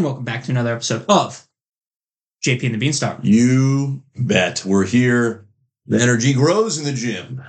and welcome back to another episode of JP and the Beanstalk. You bet. We're here. The energy grows in the gym.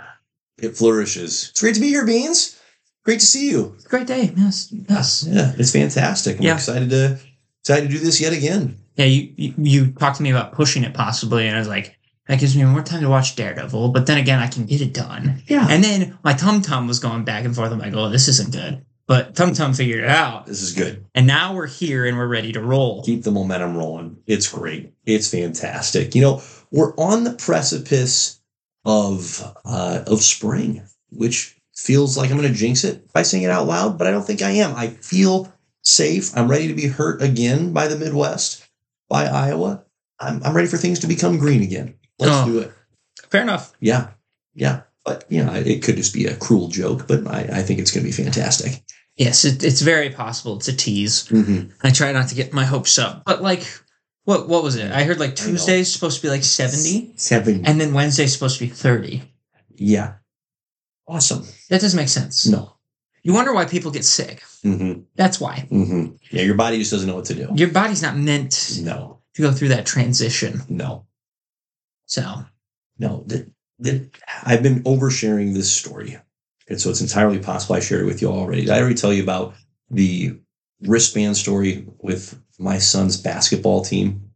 It flourishes. It's great to be here, Beans. Great to see you. It's a great day. Yes, yes. Yeah, it's fantastic. I'm Yeah. excited to excited to do this yet again. Yeah, you, you you talked to me about pushing it possibly, and I was like, that gives me more time to watch Daredevil. But then again, I can get it done. Yeah. And then my Tum Tum was going back and forth. I'm like, oh, this isn't good. But Tum Tum figured it out, This is good. and now we're here and we're ready to roll. Keep the momentum rolling. It's great. It's fantastic. You know, we're on the precipice of uh, of spring, which feels like I'm going to jinx it by saying it out loud, but I don't think I am. I feel safe. I'm ready to be hurt again by the Midwest, by Iowa. I'm, I'm ready for things to become green again. Let's Oh. do it. Fair enough. Yeah. Yeah. But, you know, it could just be a cruel joke, but I, I think it's going to be fantastic. Yes, it, it's very possible. It's a tease. Mm-hmm. I try not to get my hopes up, but like, what what was it? I heard like. Tuesday's supposed to be like seventy, Seven. and then Wednesday's supposed to be thirty. yeah. Awesome. That doesn't make sense. No. You wonder why people get sick. Mm-hmm. That's why Mm-hmm. Yeah, your body just doesn't know what to do. your body's not meant No. to go through that transition. no, So no. I've been oversharing this story. And so it's entirely possible I shared it with you already. Did I already tell you about the wristband story with my son's basketball team?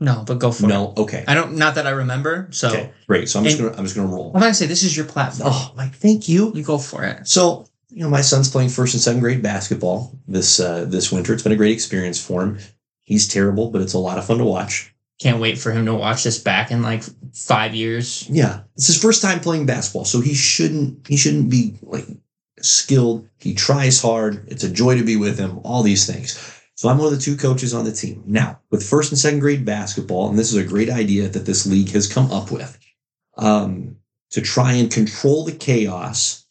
no, but go for it. No. Okay. I don't. Not that I remember. So Okay. Great. So I'm just And- gonna I'm just gonna roll. I'm gonna say this is your platform. Oh, like thank you. You go for it. So, you know, my son's playing first and second grade basketball this uh, this winter. It's been a great experience for him. He's terrible, but it's a lot of fun to watch. Can't wait for him to watch this back in like five years. Yeah, it's his first time playing basketball, so he shouldn't he shouldn't be like skilled. He tries hard. It's a joy to be with him. All these things. So I'm one of the two coaches on the team now with first and second grade basketball, and this is a great idea that this league has come up with um, to try and control the chaos.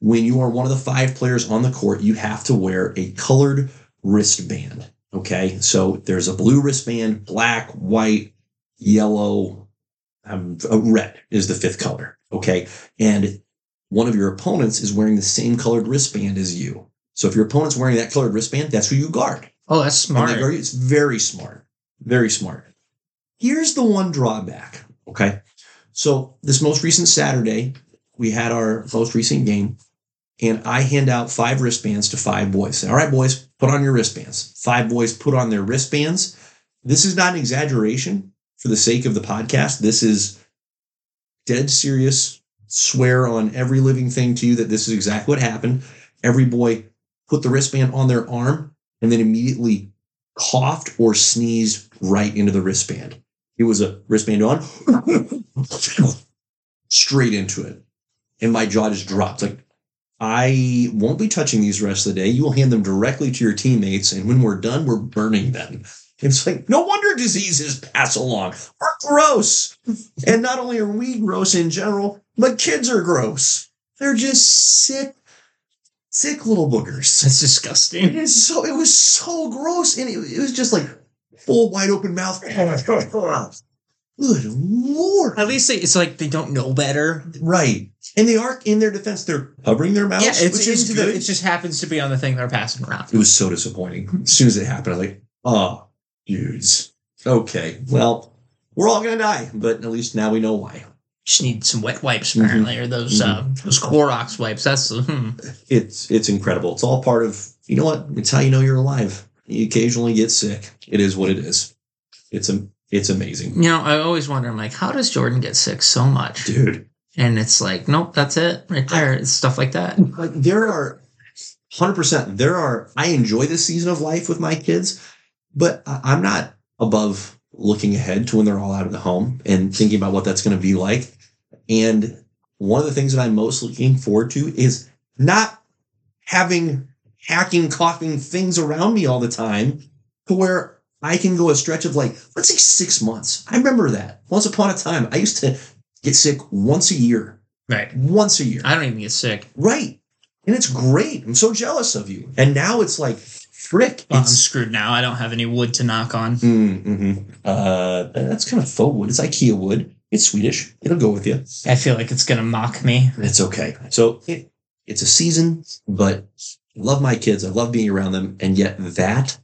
When you are one of the five players on the court, you have to wear a colored wristband. Okay, so there's a blue wristband, black, white, yellow, um, red is the fifth color. Okay. And one of your opponents is wearing the same colored wristband as you. So if your opponent's wearing that colored wristband, that's who you guard. Oh, that's smart. guard. It's very smart. Very smart. Here's the one drawback. Okay. So this most recent Saturday, we had our most recent game, and I hand out five wristbands to five boys. Say, All right, boys, put on your wristbands. Five boys put on their wristbands. This is not an exaggeration for the sake of the podcast. This is dead serious. Swear on every living thing to you that this is exactly what happened. Every boy put the wristband on their arm and then immediately coughed or sneezed right into the wristband. It was a wristband on, straight into it. And my jaw just dropped. Like, I won't be touching these rest of the day. You will hand them directly to your teammates. And when we're done, we're burning them. It's like, no wonder diseases pass along. We're gross. And not only are we gross in general, but kids are gross. They're just sick, sick little boogers. That's disgusting. is so. It was so gross, and it, it was just like full wide open mouth. Good lord! At least they, it's like they don't know better. Right, and they are in their defense. They're covering their mouths, yeah, it's which is into the, it just happens to be on the thing they're passing around. it was so disappointing. As soon as it happened, I was like, "Oh, dudes. Okay, well, we're all gonna die, but at least now we know why." Just need some wet wipes apparently, or those uh, those Clorox wipes. That's hmm. It's it's incredible. It's all part of you know what? It's how you know you're alive. You occasionally get sick. It is what it is. It's a it's amazing, You know, I always wonder. I'm like, how does Jordan get sick so much? dude. And it's like, nope, that's it right there. It's stuff like that. like there are 100% there are i enjoy this season of life with my kids but i'm not above looking ahead to when they're all out of the home and thinking about what that's going to be like and one of the things that i'm most looking forward to is not having hacking coughing things around me all the time to where i can go a stretch of like let's say six months i remember that once upon a time i used to get sick once a year Right. once a year I don't even get sick. Right. And it's great. I'm so jealous of you. And now it's like, frick. Well, I'm screwed now. I don't have any wood to knock on. mm, mhm. uh, that's kind of faux wood. It's IKEA wood. It's Swedish. It'll go with you. I feel like it's gonna mock me. It's okay. So it, it's a season, but love my kids. I love being around them. And yet that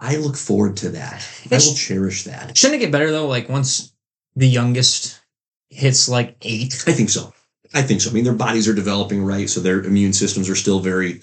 I look forward to that. I It's- will cherish that. Shouldn't it get better though? Like once the youngest hits like eight. I think so. I think so. I mean, their bodies are developing right, so their immune systems are still very,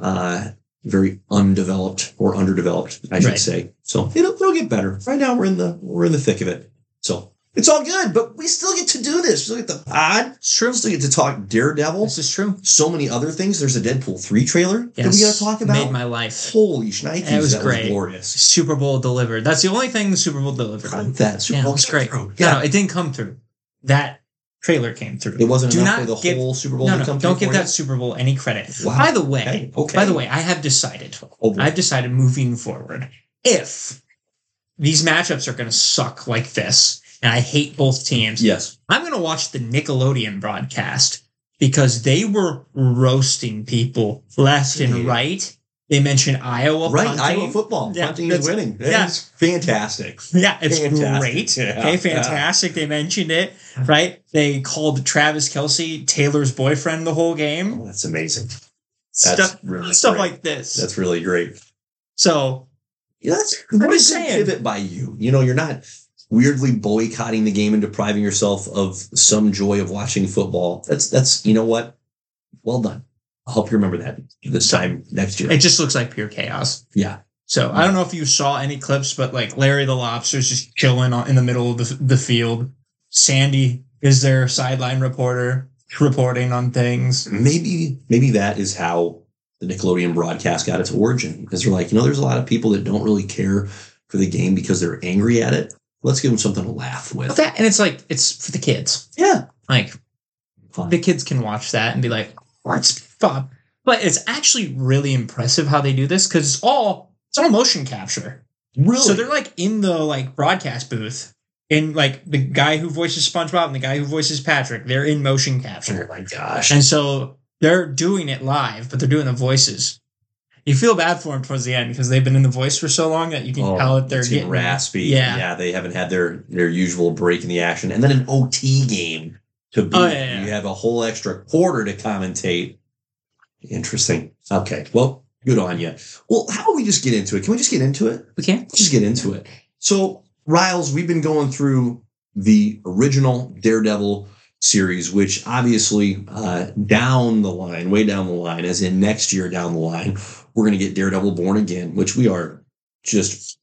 uh, very undeveloped or underdeveloped, I should Right. say. So it'll, it'll get better. Right now, we're in the we're in the thick of it. So it's all good, but we still get to do this. We still get the pod. It's true. We still get to talk Daredevil. This is true. So many other things. There's a Deadpool three trailer that we got to talk about. Made my life. Holy shnikes, It was that great. was glorious. Super Bowl delivered. That's the only thing the Super Bowl delivered. Of that. Super Yeah, it was great. through. No, Yeah, no, it didn't come through. That trailer came through. it wasn't Do enough for the give- whole Super Bowl No, no, don't give that? Super Bowl any credit. Wow. By the way, Okay, okay. by the way, I have decided. Oh. I've decided moving forward, if these matchups are going to suck like this, and I hate both teams, yes. I'm going to watch the Nickelodeon broadcast because they were roasting people left and right. They mentioned Iowa Right, punting. Iowa football. Yeah, Punting is winning. yeah. That's fantastic. Yeah, it's Fantastic. great. Yeah, okay, yeah. fantastic. They mentioned it, right? They called Travis Kelce Taylor's boyfriend the whole game. Oh, that's amazing. That's stuff really stuff great. like this. That's really great. so Yeah, that's I'm what a good saying. pivot by you. You know, you're not weirdly boycotting the game and depriving yourself of some joy of watching football. That's that's you know what? Well done. I'll help you remember that this time next year. it just looks like pure chaos. Yeah. So I don't know if you saw any clips, but like Larry the Lobster's just chilling in the middle of the, the field. Sandy is their sideline reporter reporting on things. maybe maybe that is how the Nickelodeon broadcast got its origin because they're like, you know, there's a lot of people that don't really care for the game because they're angry at it. Let's give them something to laugh But with. that, and it's like it's for the kids. Yeah, Like fun. the kids can watch that and be like, "What's fun?" But it's actually really impressive how they do this because it's all it's all motion capture. Really? So they're like in the like broadcast booth, and like the guy who voices SpongeBob and the guy who voices Patrick, they're in motion oh capture, my gosh. and so they're doing it live, but they're doing the voices. You feel bad for them towards the end because they've been in the voice for so long that you can Oh, tell that they're getting raspy. Yeah. yeah, they haven't had their their usual break in the action, and then an OT game to beat. Oh, yeah, yeah. You have a whole extra quarter to commentate. Interesting. Okay, well, good on you. Well, how about we just get into it? Can we just get into it? We can't. Let's just get into it. So, Riles, we've been going through the original Daredevil series, which obviously uh, down the line, way down the line, as in next year down the line, we're going to get Daredevil Born Again, which we are just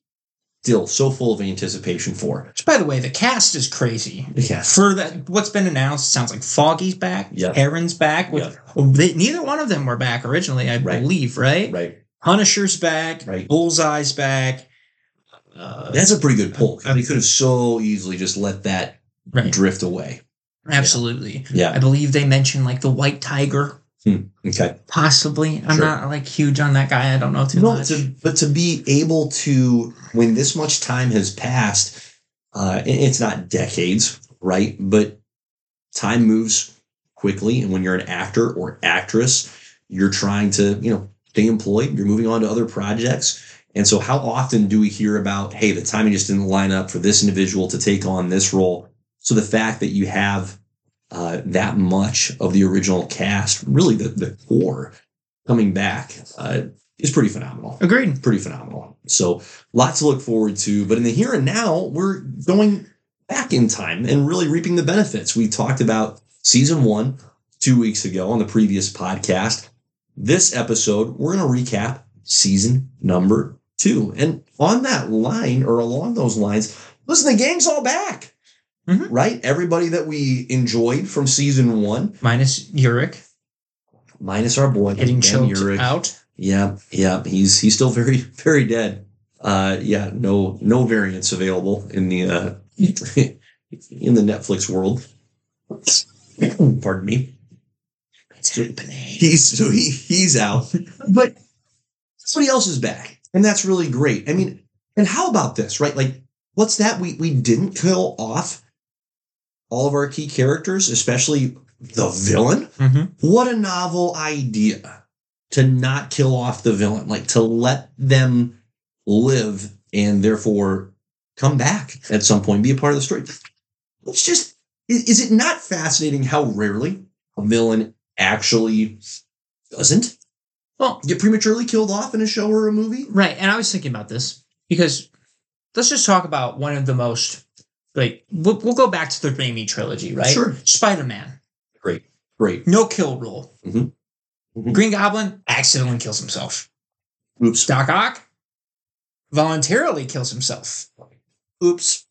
still so full of anticipation for. Which, by the way, the cast is crazy. Yes. For that, what's been announced, sounds like Foggy's back, Yeah. Aaron's back. Which, they, neither one of them were back originally, I Right. believe, right? Right. Punisher's back, Right. Bullseye's back. Uh, That's a pretty good pull. They could have so easily just let that right. drift away. Absolutely. I Yeah. believe they mentioned like the White Tiger, Okay. possibly. I'm Sure. not like huge on that guy. I don't know too No, much. to, but to be able to, when this much time has passed, uh, it's not decades, right? But time moves quickly. And when you're an actor or actress, you're trying to, you know, stay employed. You're moving on to other projects. And so, how often do we hear about, hey, the timing just didn't line up for this individual to take on this role? So, the fact that you have uh, that much of the original cast, really the, the core, coming back uh, is pretty phenomenal. Agreed. Pretty phenomenal. So, lots to look forward to. But in the here and now, we're going back in time and really reaping the benefits. We talked about season one two weeks ago on the previous podcast. This episode, we're going to recap season number two. And on that line or along those lines, listen, the gang's all back. Mhm. Right? Everybody that we enjoyed from season one, Minus Urich minus our boy getting choked Urich. out. Yeah, yeah, he's he's still very very dead. Uh, yeah, no no variants available in the uh, in the Netflix world. Pardon me. It's happening. He's so he he's out, but somebody else is back, and that's really great. I mean, and how about this, right? Like, what's that? We we didn't kill off all of our key characters, especially the villain. Mhm. What a novel idea to not kill off the villain, like to let them live and therefore come back at some point, be a part of the story. Let's just, is, is it not fascinating how rarely a villain actually doesn't Well, get prematurely killed off in a show or a movie? right. And I was thinking about this. because let's just talk about one of the most like we'll, we'll go back to the Raimi trilogy, right? Sure. Spider-Man, Great. Great. no kill rule. Mhm. Mhm. Green Goblin accidentally kills himself. Oops. Doc Ock voluntarily kills himself. Oops.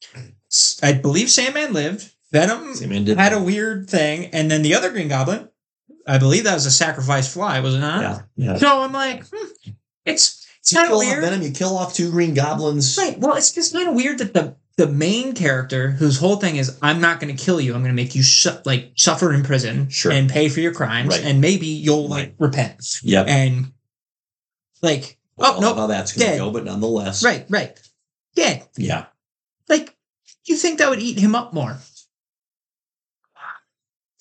I believe Sandman lived. Venom Sandman did. had a weird thing, and then the other Green Goblin, I believe that was a sacrifice fly, was it not? Yeah. Yeah. So I'm like, hmm, it's it's kind of weird. Venom, you kill off two Green Goblins. Right. Well, it's just kind of weird that the the main character, whose whole thing is, I'm not going to kill you. I'm going to make you su- like suffer in prison Sure. and pay for your crimes, Right. and maybe you'll like Right. repent. Yep. And like, Well, oh no, how that's going to go, but nonetheless. right, right, yeah. Yeah. Like, you think that would eat him up more?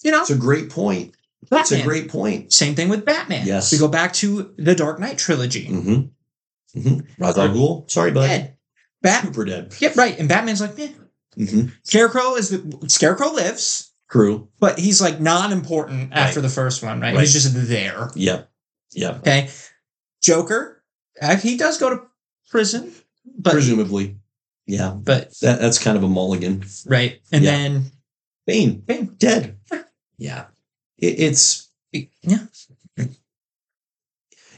You know, It's a great point. It's a great point. Same thing with Batman. Yes. we go back to the Dark Knight trilogy. Mm-hmm. Mm-hmm. Ra's al Ghul. Sorry, bud. Dead. Super dead. Yeah, right. And Batman's like, eh. Mm-hmm. Scarecrow is the Scarecrow lives. True. but he's like non-important after the first one, right? Right. He's just there. Yep. Yep. Okay. Joker, uh, he does go to prison, but Presumably. Yeah. but That, that's kind of a mulligan. right, and Yeah. then Bane. Bane. Dead. Yeah. It, it's yeah,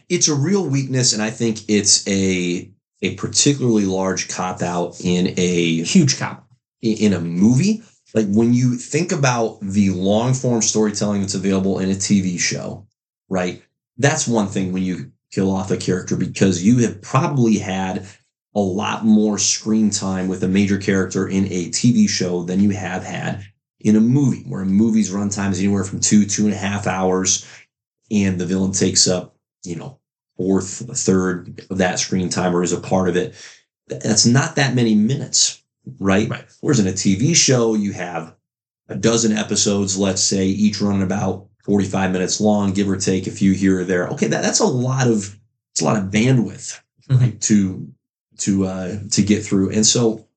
it's a real weakness, and I think it's a a particularly large cop out in a huge cop. in a movie. Like when you think about the long form storytelling that's available in a TV show, right? That's one thing when you kill off a character because you have probably had a lot more screen time with a major character in a TV show than you have had in a movie, where a movie's runtime is anywhere from two, two and a half hours, and the villain takes up, you know, fourth, third of that screen time or is a part of it. That's not that many minutes, right? Right. Whereas in a TV show, you have a dozen episodes, let's say, each running about 45 minutes long, give or take a few here or there. Okay, that, that's a lot of it's a lot of bandwidth Mhm. right, to to uh to get through. And so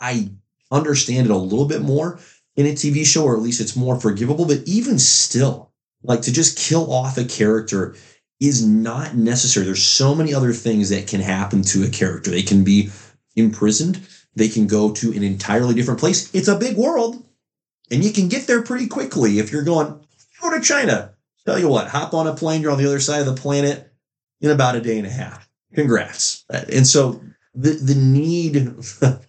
I understand it a little bit more in a TV show, or at least it's more forgivable. But even still, like to just kill off a character is not necessary. There's so many other things that can happen to a character. They can be imprisoned. They can go to an entirely different place. It's a big world, and you can get there pretty quickly if you're going go to China. Tell you what, hop on a plane. You're on the other side of the planet in about a day and a half. Congrats. And so the the need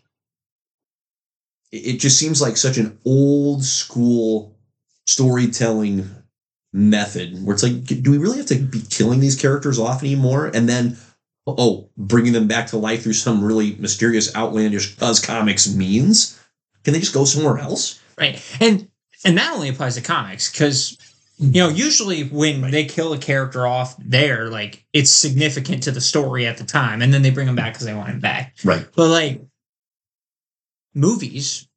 it just seems like such an old school storytelling method where it's like do we really have to be killing these characters off anymore and then oh bringing them back to life through some really mysterious outlandish cause comics means can they just go somewhere else Right. And and that only applies to comics because you know usually when Right. they kill a character off there, like it's significant to the story at the time, and then they bring him back because they want him back. right But like movies,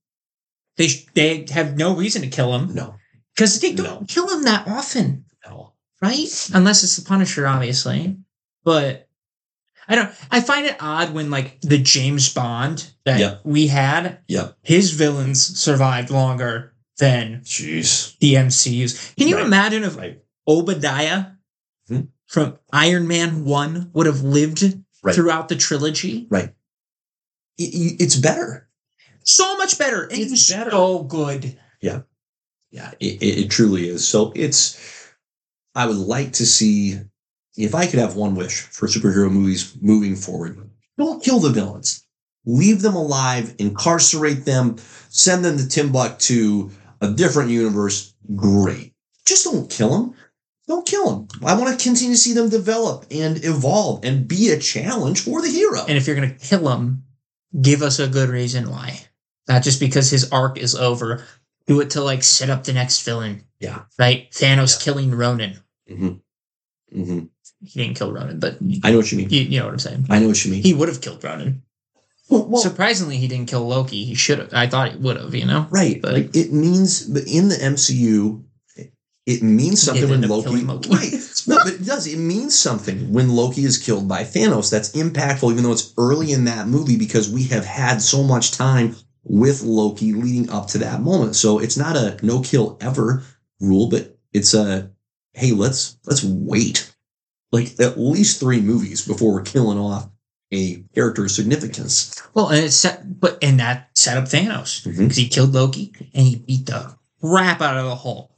they they have no reason to kill him no because they don't No. kill him that often, no right? Unless it's the Punisher, obviously. But I don't. I find it odd when like the James Bond that Yep. we had, Yep. his villains survived longer than jeez the MCU's. Can you Right. imagine if right Obadiah Hmm. from Iron Man One would have lived Right. throughout the trilogy? Right. it- it's better So much better. It's it's better. so good. yeah it, it, it truly is. So it's i would like to see if i could have one wish for superhero movies moving forward don't kill the villains. Leave them alive incarcerate them send them to timbuktu a different universe. Great. Just don't kill them don't kill them i want to continue to see them develop and evolve and be a challenge for the hero. And if you're gonna kill him, give us a good reason why. Not just because his arc is over. Do it to like set up the next villain. Yeah. Right? Thanos Yeah. killing Ronan. Mhm. Mhm. He didn't kill Ronan, but i know what you mean you, you know what I'm saying. i know what you mean He would have killed Ronan. Well- well- Surprisingly, he didn't kill Loki. He should have. I thought he would have. You know. Right. But- like it means but in the MCU, it means something when Loki, Loki. Right. No, but it does. It means something when Loki is killed by Thanos. That's impactful, even though it's early in that movie, because we have had so much time with Loki leading up to that moment. So it's not a no kill ever rule, but it's a hey, let's let's wait like at least three movies before we're killing off a character of significance. Well, and it's set, but and that set up Thanos mm-hmm. because he killed Loki and he beat the crap out of the Hulk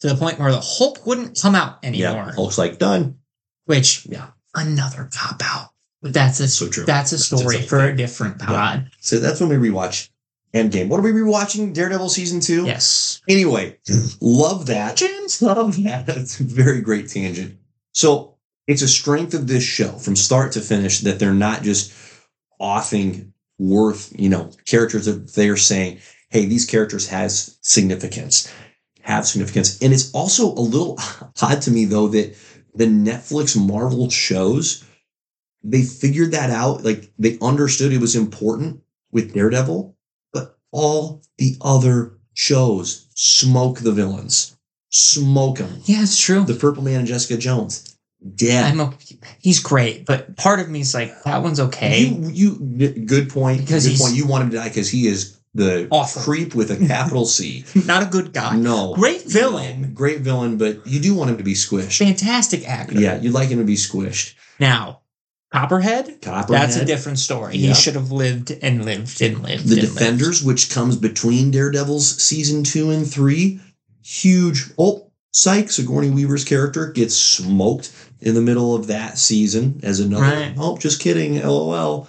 to the point where the Hulk wouldn't come out anymore. Yeah, Hulk's like done. Which Yeah. another cop out. But that's a So true. That's a story own for a different Yeah. pod. So that's when we rewatch Endgame. What are we rewatching? Daredevil season two. Yes. Anyway, love that. James? Love that. It's a very great tangent. So it's a strength of this show from start to finish that they're not just offing worth, you know, characters that they're saying, hey, these characters has significance, have significance. And it's also a little odd to me though that the Netflix Marvel shows, they figured that out. Like they understood it was important with Daredevil, but all the other shows smoke the villains, smoke them. Yeah, it's true. The Purple Man and Jessica Jones, dead. I'm a, he's great, but part of me is like, that one's okay. You, you, good point. Because good point. You want him to die because he is the Awful. creep with a capital C. Not a good guy. no, Great villain. No. great villain, but you do want him to be squished. Fantastic actor. Yeah, you'd like him to be squished. Now, Copperhead, Copperhead, that's a different story. Yeah. He should have lived and lived and lived. the and lived. Defenders, which comes between Daredevil's season two and three, huge. Oh, Psych, Sigourney Weaver's character gets smoked in the middle of that season as another. Right. Oh, just kidding. LOL.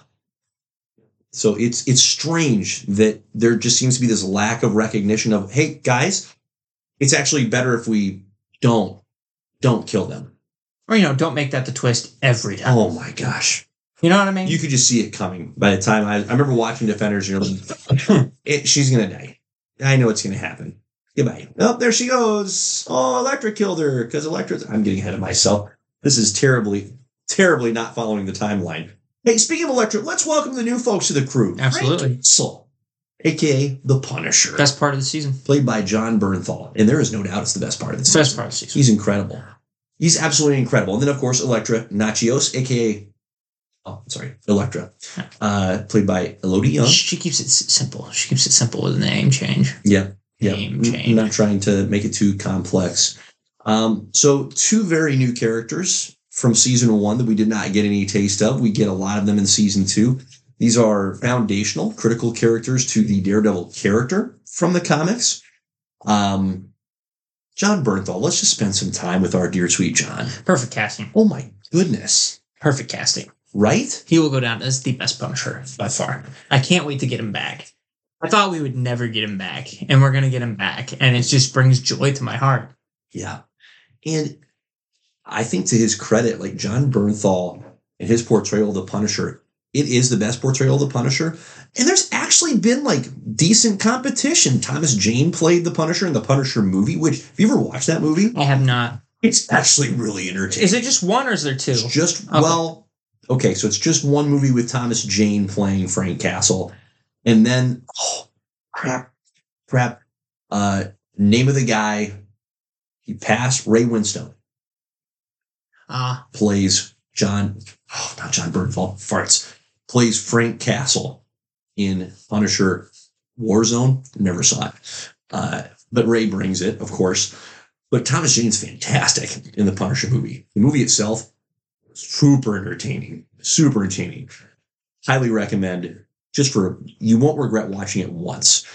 So it's it's strange that there just seems to be this lack of recognition of hey guys, it's actually better if we don't don't kill them. Or, you know, don't make that the twist every time. Oh my gosh. You know what I mean? You could just see it coming by the time I, I remember watching Defenders. You're like, it, she's gonna die. I know it's gonna happen. Goodbye. Oh, there she goes. Oh, Elektra killed her because Elektra. I'm getting ahead of myself. This is terribly, terribly not following the timeline. Hey, speaking of Elektra, let's welcome the new folks to the crew. Absolutely. Frank Castle, aka the Punisher, Best part of the season. played by Jon Bernthal, and there is no doubt it's the best part of the the best part of the season. He's incredible. He's absolutely incredible. And then, of course, Elektra Natchios, aka oh, sorry, Elektra, uh, played by Elodie Yung. She keeps it simple. She keeps it simple with a name change. Yeah, yeah. Name change. Not trying to make it too complex. Um, so two very new characters from season one that we did not get any taste of. We get a lot of them in season two. These are foundational, critical characters to the Daredevil character from the comics. Um, Jon Bernthal. Let's just spend some time with our dear sweet Jon. Perfect casting. Oh my goodness! Perfect casting. Right? He will go down as the best Punisher by far. I can't wait to get him back. I thought we would never get him back, and we're gonna get him back, and it just brings joy to my heart. Yeah. And I think to his credit, like Jon Bernthal and his portrayal of the Punisher, it is the best portrayal of the Punisher. And there's actually been like decent competition. Thomas Jane played the Punisher in the Punisher movie, which, have you ever watched that movie? I have not. It's actually really entertaining. Is it just one or is there two? It's just, Okay. well, okay, so it's just one movie with Thomas Jane playing Frank Castle. And then, oh, crap, crap. Uh, name of the guy, he passed, Ray Winstone Ah, plays Jon, oh, not Jon Bernthal, farts, plays Frank Castle in Punisher Warzone. Never saw it. Uh, but Ray brings it, of course. But Thomas Jane's fantastic in the Punisher movie. The movie itself, super entertaining, super entertaining. Highly recommend just for, you won't regret watching it once.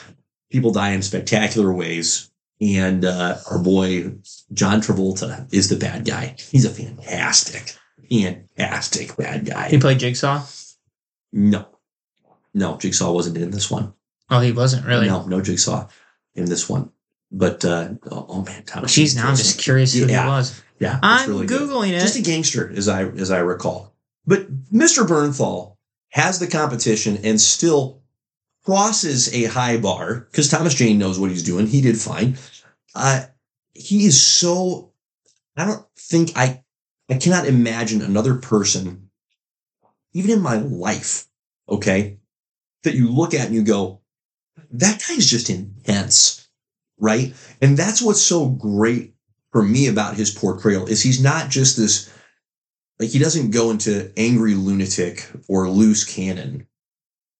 People die in spectacular ways. And uh, our boy John Travolta is the bad guy. He's a fantastic, fantastic bad guy. he played Jigsaw. No, no, Jigsaw wasn't in this one. Oh, he wasn't really. No, no Jigsaw in this one. But uh, oh, oh man, Thomas. Jeez, now I'm just curious who Yeah. he was. Yeah, I'm really good. googling it. Just a gangster, as I as I recall. But Mr. Bernthal has the competition and still crosses a high bar because Thomas Jane knows what he's doing. He did fine. Uh, he is so. I don't think I. I cannot imagine another person, even in my life, okay, that you look at and you go, that guy's just intense, right? And that's what's so great for me about his portrayal is he's not just this like he doesn't go into angry lunatic or loose cannon.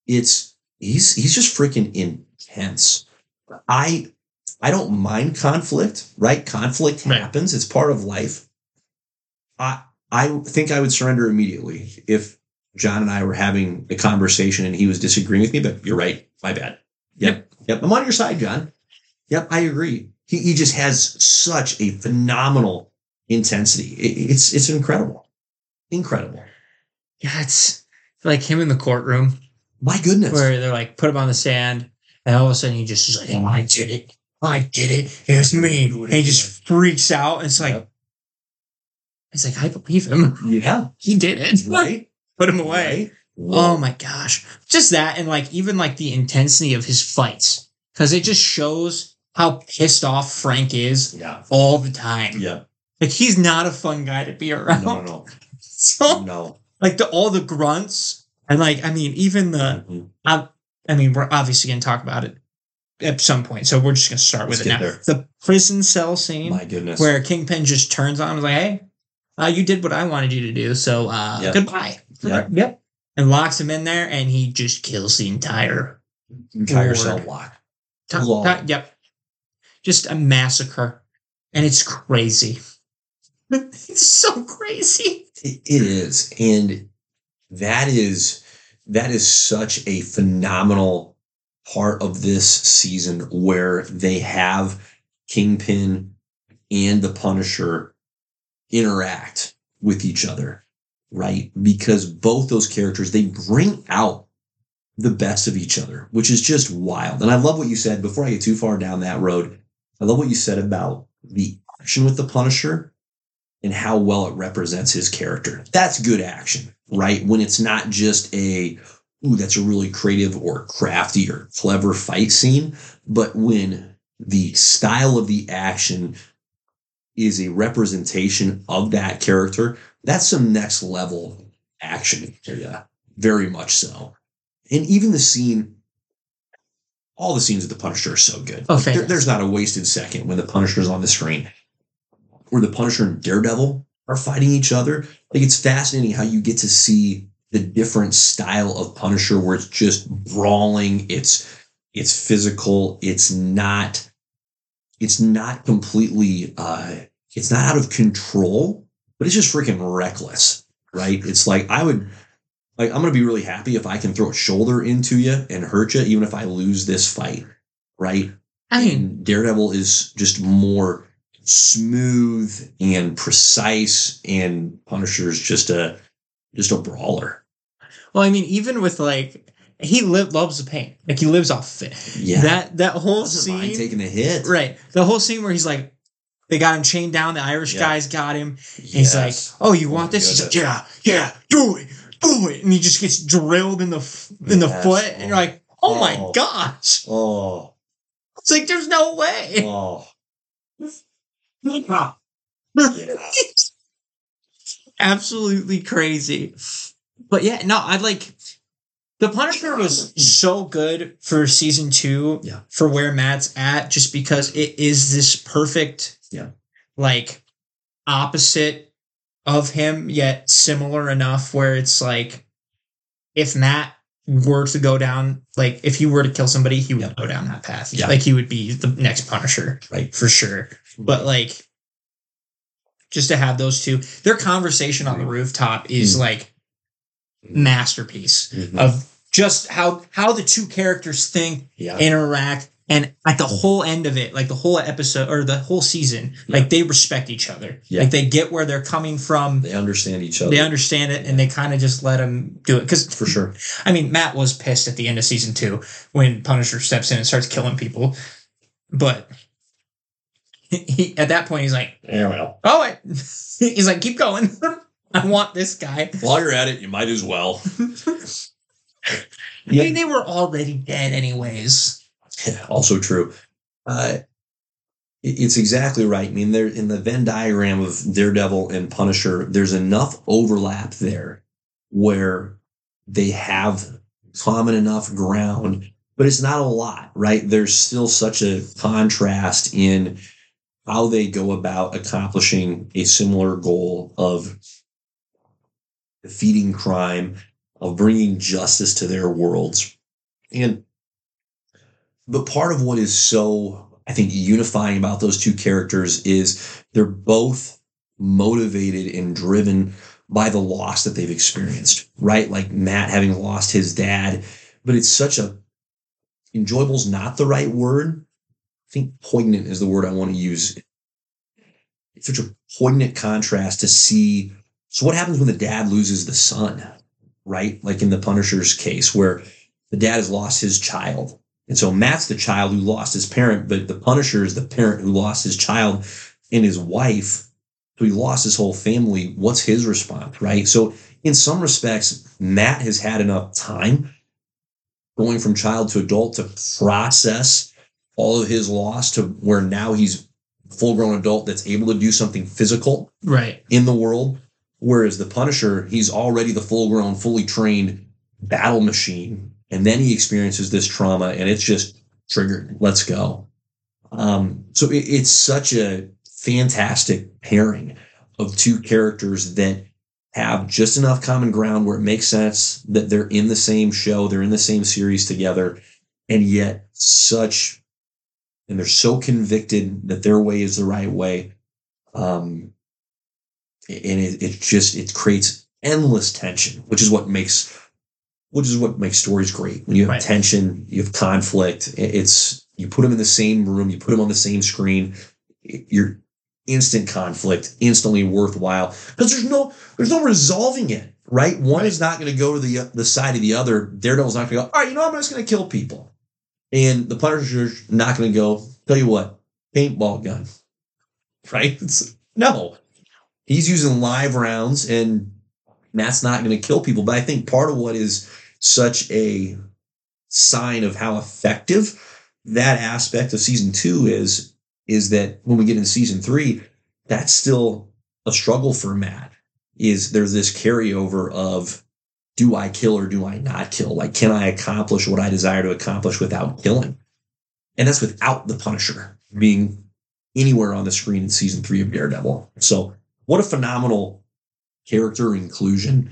It's he's he's just freaking intense. I I don't mind conflict, right? Conflict happens. It's part of life. I I think I would surrender immediately if Jon and I were having a conversation and he was disagreeing with me, but you're right. My bad. Yep. Yep. I'm on your side, Jon. Yep. I agree. He, he just has such a phenomenal intensity. It- it's, it's incredible. Incredible. Yeah, it's like him in the courtroom My goodness. where they're like, put him on the sand. and all of a sudden he just is like, "Oh, I did it. I did it. It was me. And he just freaks out. And it's like, Yep. it's like, I believe him. Yeah. He did it. Right. Put him away. Right. Oh my gosh. Just that and like even like the intensity of his fights. Cause it just shows how pissed off Frank is Yeah. all the time. Yeah. Like he's not a fun guy to be around. No, no, So no. Like the all the grunts and like I mean even the Mhm. I mean we're obviously gonna talk about it at some point. So we're just gonna start Let's with it now. there. The prison cell scene My goodness. where Kingpin just turns on and is like, hey, uh, you did what I wanted you to do, so uh, Yep. goodbye. Yep. Yep. And locks him in there, and he just kills the entire. entire Lord. cell block. Lord. ti- yep. Just a massacre, and it's crazy. it's so crazy. It is, and that is that is such a phenomenal part of this season where they have Kingpin and the Punisher interact with each other, right? Because both those characters they bring out the best of each other, which is just wild. And I love what you said before I get too far down that road. I love what you said about the action with the Punisher and how well it represents his character. That's good action, right? When it's not just a, ooh, that's a really creative or crafty or clever fight scene, but when the style of the action is a representation of that character, that's some next level action. Yeah, very much so. And even the scene, all the scenes with the Punisher are so good. Oh, there- there's not a wasted second when the Punisher's on the screen where the Punisher and Daredevil are fighting each other. Like it's fascinating how you get to see the different style of Punisher where it's just brawling, it's it's physical, it's not it's not completely uh it's not out of control, but it's just freaking reckless, right? It's like I would like I'm gonna be really happy if I can throw a shoulder into you and hurt you, even if I lose this fight, right? I mean, and Daredevil is just more smooth and precise, and Punisher's just a just a brawler. well, I mean, even with like he live, loves the pain. Like he lives off it. Yeah, That that whole doesn't scene, taking a hit. right? The whole scene where he's like, they got him chained down. The Irish Yeah. guys got him. He's like, "Oh, you Oh want my this?" He's like, "Yeah, yeah, do it, do it," and he just gets drilled in the f- in the Yes. foot, and you're like, "Oh, my Oh. gosh!" oh, It's like there's no way. oh, Absolutely crazy. But yeah, no, I like the Punisher was so good for season two Yeah. for where Matt's at, just because it is this perfect, Yeah. like opposite of him, yet similar enough where it's like if Matt were to go down, like if he were to kill somebody, he would Yeah. go down that path. Yeah. Like he would be the next Punisher, right. for sure. But like, just to have those two, their conversation on the rooftop is Mm. like masterpiece Mhm. of just how how the two characters think, yeah, interact, and at the whole end of it, like the whole episode or the whole season, Yeah. like they respect each other. Yeah. Like they get where they're coming from. they understand each other They understand it, and they kind of just let them do it. Because for sure. I mean, Matt was pissed at the end of season two when Punisher steps in and starts killing people, but he at that point he's like, Yeah, well, "Oh, wait." he's like, keep going. I want this guy." while you're at it, you might as well. I mean, they were already dead anyways. Yeah, also true. Uh, it- it's exactly right. I mean, there in the Venn diagram of Daredevil and Punisher, there's enough overlap there where they have common enough ground, but it's not a lot, right? There's still such a contrast in how they go about accomplishing a similar goal of defeating crime, of bringing justice to their worlds. And but part of what is so I think unifying about those two characters is they're both motivated and driven by the loss that they've experienced, right? Like Matt having lost his dad, but it's such a enjoyable is not the right word. I think poignant is the word I want to use. It's such a poignant contrast to see. So what happens when the dad loses the son, right? Like in the Punisher's case, where the dad has lost his child. And so Matt's the child who lost his parent, but the Punisher is the parent who lost his child and his wife. So he lost his whole family. What's his response, right? So in some respects, Matt has had enough time going from child to adult to process all of his loss to where now he's full grown adult that's able to do something physical Right. in the world. Whereas the Punisher, he's already the full grown, fully trained battle machine. And then he experiences this trauma and it's just triggered. Let's go. Um, so it, it's such a fantastic pairing of two characters that have just enough common ground where it makes sense that they're in the same show, they're in the same series together, and yet such, and they're so convicted that their way is the right way. Um, and it, it just it creates endless tension, which is what makes which is what makes stories great. When you have Right. tension, you have conflict. It's you put them in the same room, you put them on the same screen. You're instant conflict, instantly worthwhile because there's no there's no resolving it. Right, one Right. is not going to go to the the side of the other. Daredevil's not going to go. All right, you know I'm just going to kill people, and the Punisher's not going to go. Tell you what, paintball gun. Right? It's- no, he's using live rounds, and Matt's not going to kill people. But I think part of what is such a sign of how effective that aspect of season two is is that when we get into season three, that's still a struggle for Matt. Is there's this carryover of do I kill or do I not kill? Like, can I accomplish what I desire to accomplish without killing? And that's without the Punisher being anywhere on the screen in season three of Daredevil. So, what a phenomenal character inclusion.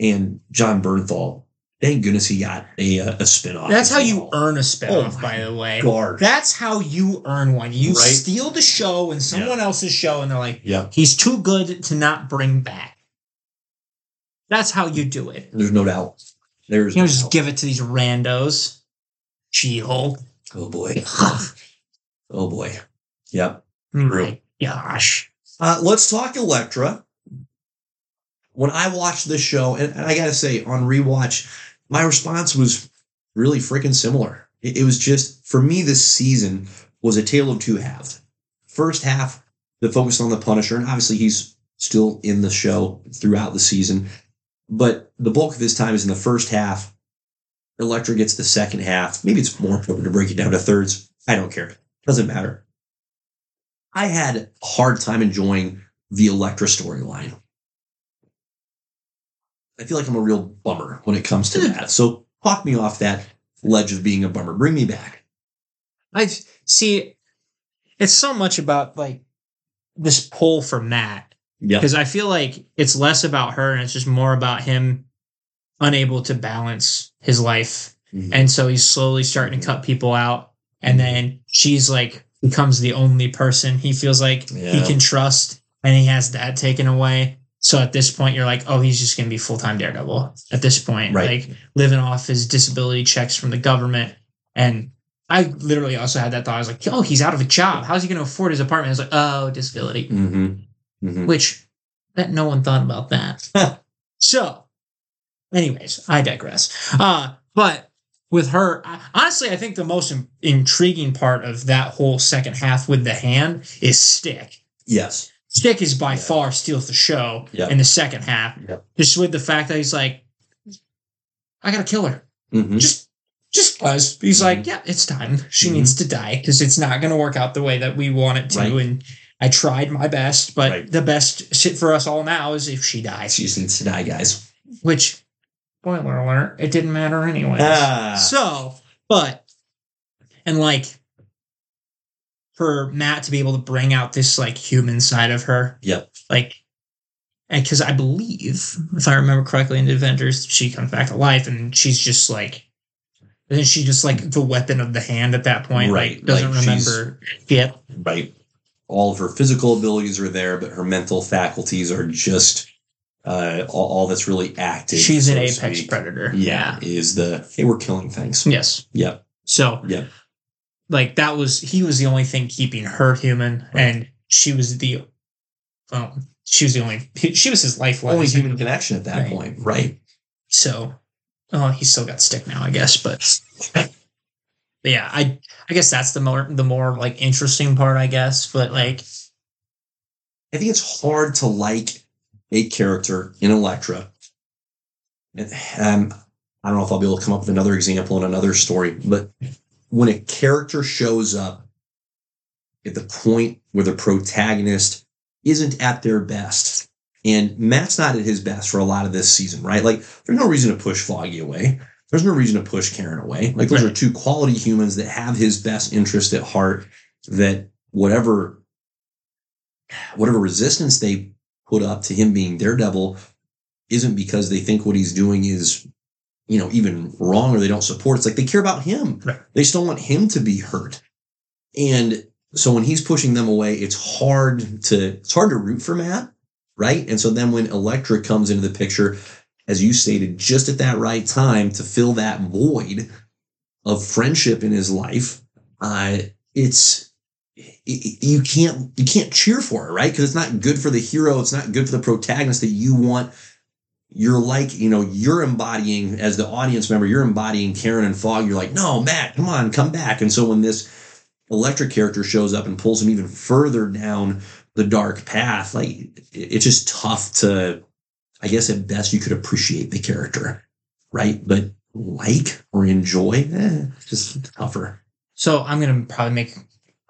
And Jon Bernthal, thank goodness he got a, uh, a spinoff. That's how you earn a spinoff, Oh by the way. God. That's how you earn one. You Right. steal the show and someone else's show, and they're like, Yeah, he's too good to not bring back. That's how you do it. there's no doubt. There's You no don't just doubt. give it to these randos. She Hulk. Oh boy. Oh boy. Yep. My gosh. Uh, let's talk Elektra. When I watched this show, and, and I got to say, on rewatch, my response was really freaking similar. It, it was just, for me, this season was a tale of two halves. First half, that focused on the Punisher, and obviously he's still in the show throughout the season, but the bulk of his time is in the first half. Elektra gets the second half. Maybe it's more important to break it down to thirds. I don't care. Doesn't matter. I had a hard time enjoying the Elektra storyline. I feel like I'm a real bummer when it comes to that. So talk me off that ledge of being a bummer. Bring me back. I see. It's so much about like this pull for Matt Yeah. because I feel like it's less about her and it's just more about him unable to balance his life, mm-hmm. and so he's slowly starting to mm-hmm. cut people out, and mm-hmm. then she's like becomes the only person he feels like he can trust, and he has that taken away. So at this point, you're like, oh, he's just gonna be full time Daredevil. At this point, Right. like living off his disability checks from the government, and I literally also had that thought. I was like, oh, he's out of a job. How's he going to afford his apartment? I was like, oh, disability, Mm-hmm. Mm-hmm. which that no one thought about that. so, anyways, I digress. Uh, but with her, honestly, I think the most in- intriguing part of that whole second half with the hand is Stick. Yes. Stick is by Yeah. far steals the show Yeah. in the second half. Yeah. Just with the fact that he's like, I gotta kill her. Mm-hmm. just just cause he's like, yeah, it's time. She Mhm. needs to die because it's not going to work out the way that we want it to. Right. And I tried my best, but Right. the best shit for us all now is if she dies. She just needs to die, guys. Which, spoiler alert, it didn't matter anyway. Ah. So, but and like for Matt to be able to bring out this like human side of her, Yep. like and because I believe, if I remember correctly, in the Avengers, she comes back to life and she's just like, isn't she just like the weapon of the hand at that point? Right, Like, doesn't like remember shit. Right. All of her physical abilities are there, but her mental faculties are just uh, all, all that's really active. She's so an apex speak, predator. Yeah, is the hey, we're killing things. Yes. Yep. So Yep. like that was he was the only thing keeping her human, and she was the um she was the only she was his lifeline. Only human connection at that Right. point, right? So, oh, he's still got stick now, I guess. But, but yeah, I I guess that's the more the more like interesting part, I guess. But like, I think it's hard to like a character in Elektra. And, um, I don't know if I'll be able to come up with another example in another story, but when a character shows up at the point where the protagonist isn't at their best, and Matt's not at his best for a lot of this season, right? Like, there's no reason to push Foggy away. There's no reason to push Karen away. Like, those are two quality humans that have his best interest at heart. That whatever whatever resistance they put up to him being Daredevil isn't because they think what he's doing is, you know, even wrong or they don't support. It's like they care about him. Right. They still want him to be hurt. And so when he's pushing them away, it's hard to it's hard to root for Matt, right? And so then when Elektra comes into the picture, as you stated, just at that right time to fill that void of friendship in his life, uh, it's it- you can't you can't cheer for it, right? Because it's not good for the hero. It's not good for the protagonist that you want. You're like, you know, you're embodying as the audience member. You're embodying Karen and Fogg. You're like, no, Matt, come on, come back. And so when this electric character shows up and pulls him even further down the dark path, like it's just tough to. I guess at best you could appreciate the character, right? But like or enjoy, eh, just tougher. so I'm gonna probably make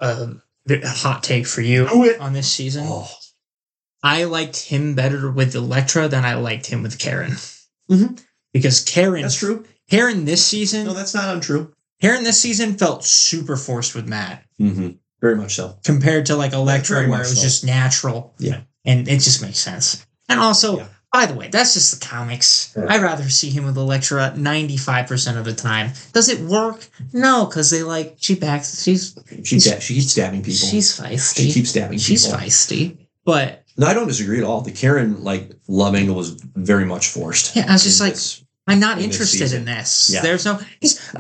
a, a hot take for you on this season. Oh, I liked him better with Elektra than I liked him with Karen. Mhm. Because Karen, that's true. Karen this season, No, that's not untrue. Karen this season felt super forced with Matt Mm-hmm. Very much so. compared to like Elektra, where it was so. just natural. Yeah. and it just makes sense. And also, Yeah. By the way, that's just the comics. Yeah. I'd rather see him with Elektra ninety five percent of the time. Does it work? No, because they like she backs. She's She's, sta- she keeps stabbing people. she's feisty. she keeps stabbing she's people. She's feisty. But No, I don't disagree at all. The Karen like love angle was very much forced. yeah, I was just like, this. I'm not in interested in this. Yeah. There's no.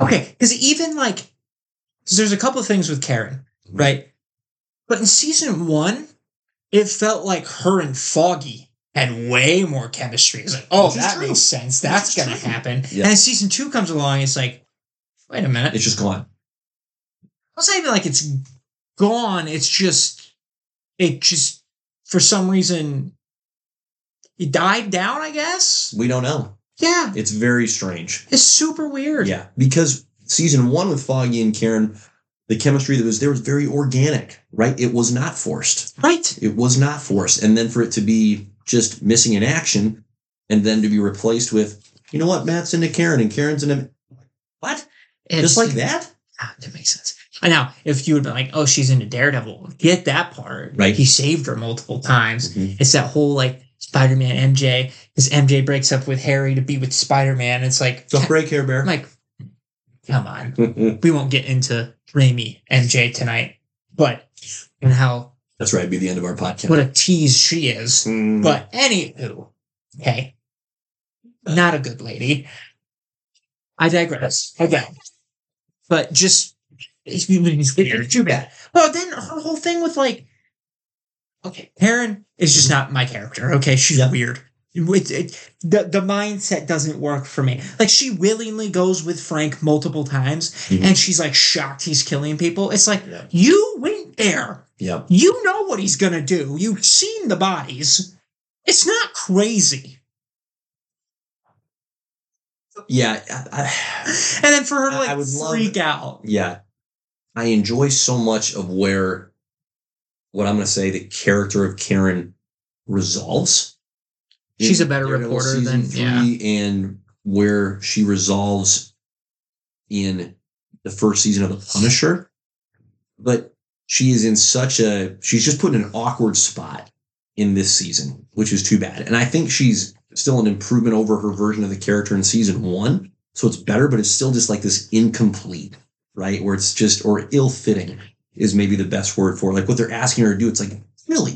Okay, because even like, 'cause there's a couple of things with Karen, Mm-hmm. right? But in season one, it felt like her and Foggy had way more chemistry. It's like, oh, Which that makes sense. That's gonna happen. Yeah. And season two comes along, it's like, wait a minute. it's just gone. It's not even like it's gone. It's just, it just, for some reason, it died down. I guess. We don't know. Yeah, It's very strange. it's super weird. Yeah, because season one with Foggy and Karen, the chemistry that was there was very organic, right? It was not forced. Right. It was not forced. And then for it to be just missing in action and then to be replaced with, you know what, Matt's into Karen and Karen's into what? It's, Just like that? Ah, that makes sense. Now, if you would be like, "Oh, she's into Daredevil," get that part. Right. He saved her multiple times. Mhm. It's that whole like Spider-Man MJ, because MJ breaks up with Harry to be with Spider-Man. It's like, Don't break Hair Bear. I'm like, come on. We won't get into Raimi MJ tonight, but and how That's right. Be the end of our podcast. what a tease she is. Mm. But anywho, okay, not a good lady. I digress. Again, but just it's, it's weird. Too bad. Well, then her whole thing with like, okay, Karen is just not my character. Okay, she's Yeah. weird. It, it, the the mindset doesn't work for me. Like she willingly goes with Frank multiple times, Mhm. and she's like shocked he's killing people. It's like Yeah. you went there. Yep. You know what he's gonna do. You've seen the bodies. It's not crazy. Yeah. I, I- And then for her to like I would love- freak out. yeah. I enjoy so much of where what I'm going to say the character of Karen resolves. She's a better Daredevil reporter than- yeah. and where she resolves in the first season of The Punisher. But she is in such a she's just put in an awkward spot in this season, which is too bad. And I think she's still an improvement over her version of the character in season one. So it's better, but it's still just like this incomplete, right? Where it's just or ill fitting is maybe the best word for it. like what they're asking her to do. It's like, really?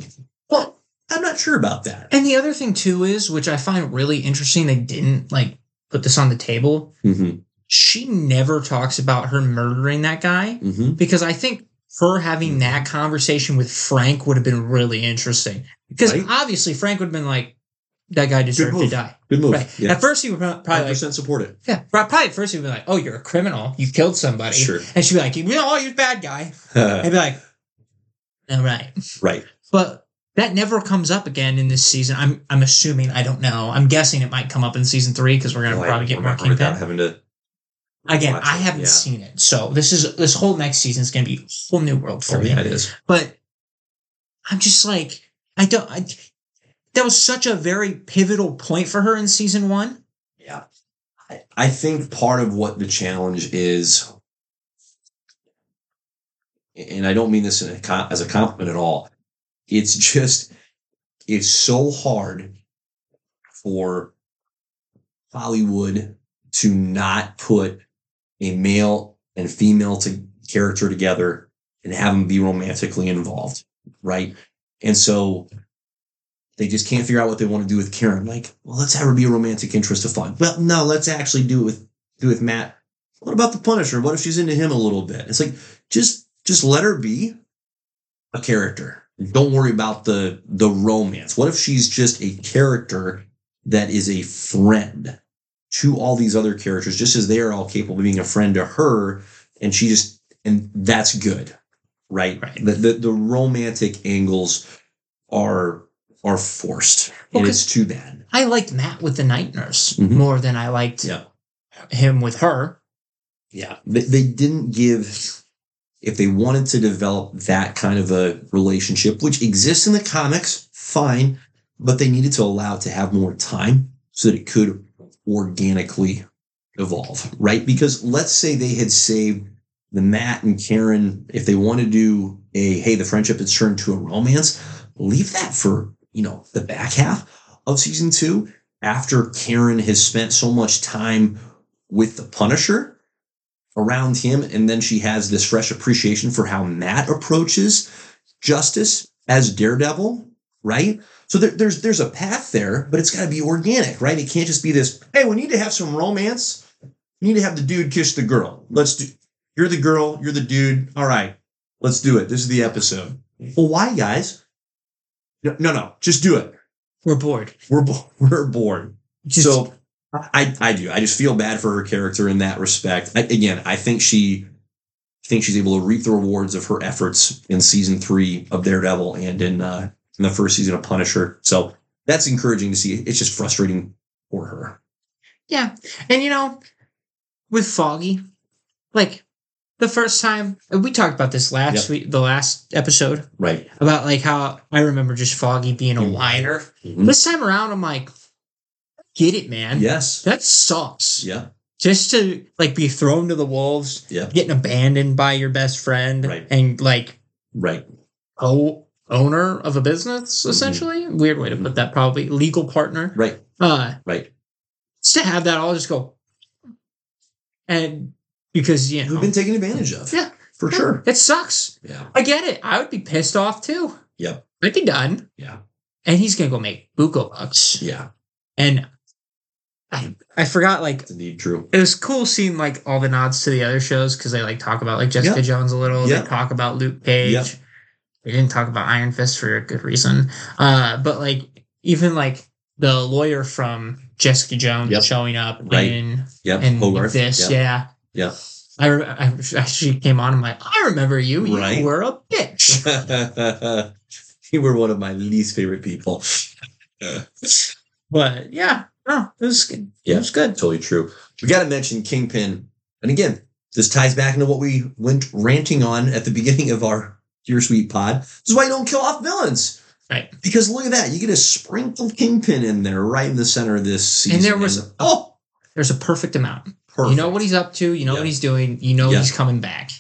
Well, I'm not sure about that. And the other thing too is, which I find really interesting, they didn't like put this on the table. Mm-hmm. She never talks about her murdering that guy Mm-hmm. because I think her having mm-hmm. that conversation with Frank would have been really interesting. Because Right. obviously Frank would have been like, "That guy deserved to die." Good move. Right. Yeah. At first, he would probably like, 100% support it. yeah, probably at first he would be like, "Oh, you're a criminal. You killed somebody." Sure. And she'd be like, "You know, oh, you're a bad guy." I'd be like, "All right." right. But that never comes up again in this season. I'm I'm assuming. I don't know. I'm guessing it might come up in season three because we're gonna Well, I probably get more Kingpin. having to Again, I it, haven't yeah. seen it, so this is this whole next season is gonna be a whole new world for Oh, me. yeah, it is. But I'm just like I don't. I, that was such a very pivotal point for her in season one. Yeah. I, I think part of what the challenge is, and I don't mean this in a, as a compliment at all, it's just, it's so hard for Hollywood to not put a male and female to character together and have them be romantically involved, right? And so they just can't figure out what they want to do with Karen. Like, well, let's have her be a romantic interest of fun. Well, no, let's actually do it with do it with Matt. What about the Punisher? What if she's into him a little bit? It's like just just let her be a character. Don't worry about the the romance. What if she's just a character that is a friend to all these other characters, just as they are all capable of being a friend to her, and she just and that's good, right? Right. The the, the romantic angles are are forced, Well, and it's too bad. I liked Matt with the night nurse Mhm. more than I liked Yeah. him with her. Yeah. They, they didn't give, if they wanted to develop that kind of a relationship, which exists in the comics, fine, but they needed to allow it to have more time so that it could organically evolve, right? Because let's say they had saved the Matt and Karen, if they want to do a, hey, the friendship has turned to a romance, leave that for, you know, the back half of season two after Karen has spent so much time with the Punisher around him, and then she has this fresh appreciation for how Matt approaches justice as Daredevil, right? So there, there's there's a path there, but it's got to be organic, right? It can't just be this. Hey, we need to have some romance. We need to have the dude kiss the girl. Let's do. You're the girl. You're the dude. All right, let's do it. This is the episode. Well, why, guys? No, no, no. Just do it. We're bored. We're bo- we're bored. Just, so I I do. I just feel bad for her character in that respect. I, again, I think she I think she's able to reap the rewards of her efforts in season three of Daredevil and in uh, in the first season of Punisher. So that's encouraging to see. It's just frustrating for her. yeah, and you know, with Foggy, like the first time we talked about this last Yep. week, the last episode Right. about like how I remember just Foggy being a Mhm. whiner. Mhm. This time around, I'm like, get it, man. Yes. That sucks. Yeah. Just to like be thrown to the wolves, Yeah. getting abandoned by your best friend, Right. and like Right. co owner of a business, Mhm. essentially. Weird way to put that, probably legal partner. Right. Uh, Right. to have that all just go, and because you know We've been taken advantage of. Yeah. For sure. it sucks. Yeah. I get it. I would be pissed off too. Yep. I'd be done. Yeah. And he's gonna go make buco bucks. Yeah. And I I forgot like It's indeed true. it was cool seeing like all the nods to the other shows because they like talk about like Jessica Yeah. Jones a little. Yeah. They talk about Luke Cage. Yeah. They didn't talk about Iron Fist for a good reason. Uh, but like even like the lawyer from Jessica Jones Yep. showing up Right. in Yeah. in Hogarth. this, Yeah. yeah. Yeah. I, re- I actually came on. I'm like, I remember you. You Right. were a bitch. you were one of my least favorite people. but yeah, no, it was good. Yeah. It was good. totally true. We got to mention Kingpin. And again, this ties back into what we went ranting on at the beginning of our Dear Sweet pod. This is why you don't kill off villains. Right. Because look at that. You get a sprinkle Kingpin in there right in the center of this season. And there was- oh, There's a perfect amount. perfect. You know what he's up to. You know Yeah. what he's doing. You know Yeah. he's coming back.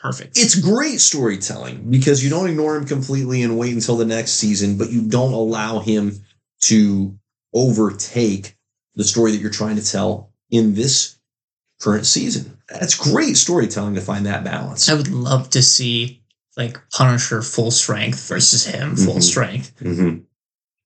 Perfect. it's great storytelling because you don't ignore him completely and wait until the next season, but you don't allow him to overtake the story that you're trying to tell in this current season. That's great storytelling to find that balance. I would love to see like Punisher full strength versus him full Mhm. strength. Mhm.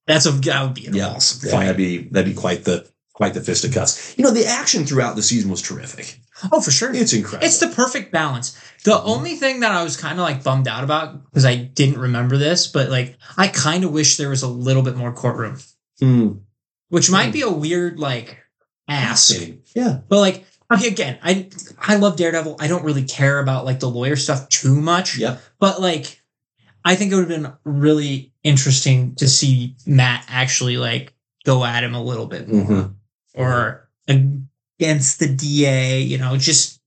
That's a that would be an Yeah, awesome Yeah, fight. that'd be that'd be quite the quite the fisticuffs. You know, the action throughout the season was terrific. Oh, for sure. It's incredible. It's the perfect balance. The Mhm. only thing that I was kind of like bummed out about because I didn't remember this, but like I kind of wish there was a little bit more courtroom, Hmm. which might be a weird like ask. Yeah. But like okay, again, I I love Daredevil. I don't really care about like the lawyer stuff too much. Yep. But like I think it would have been really interesting to see Matt actually like go at him a little bit more Mhm. or against the DA, you know, just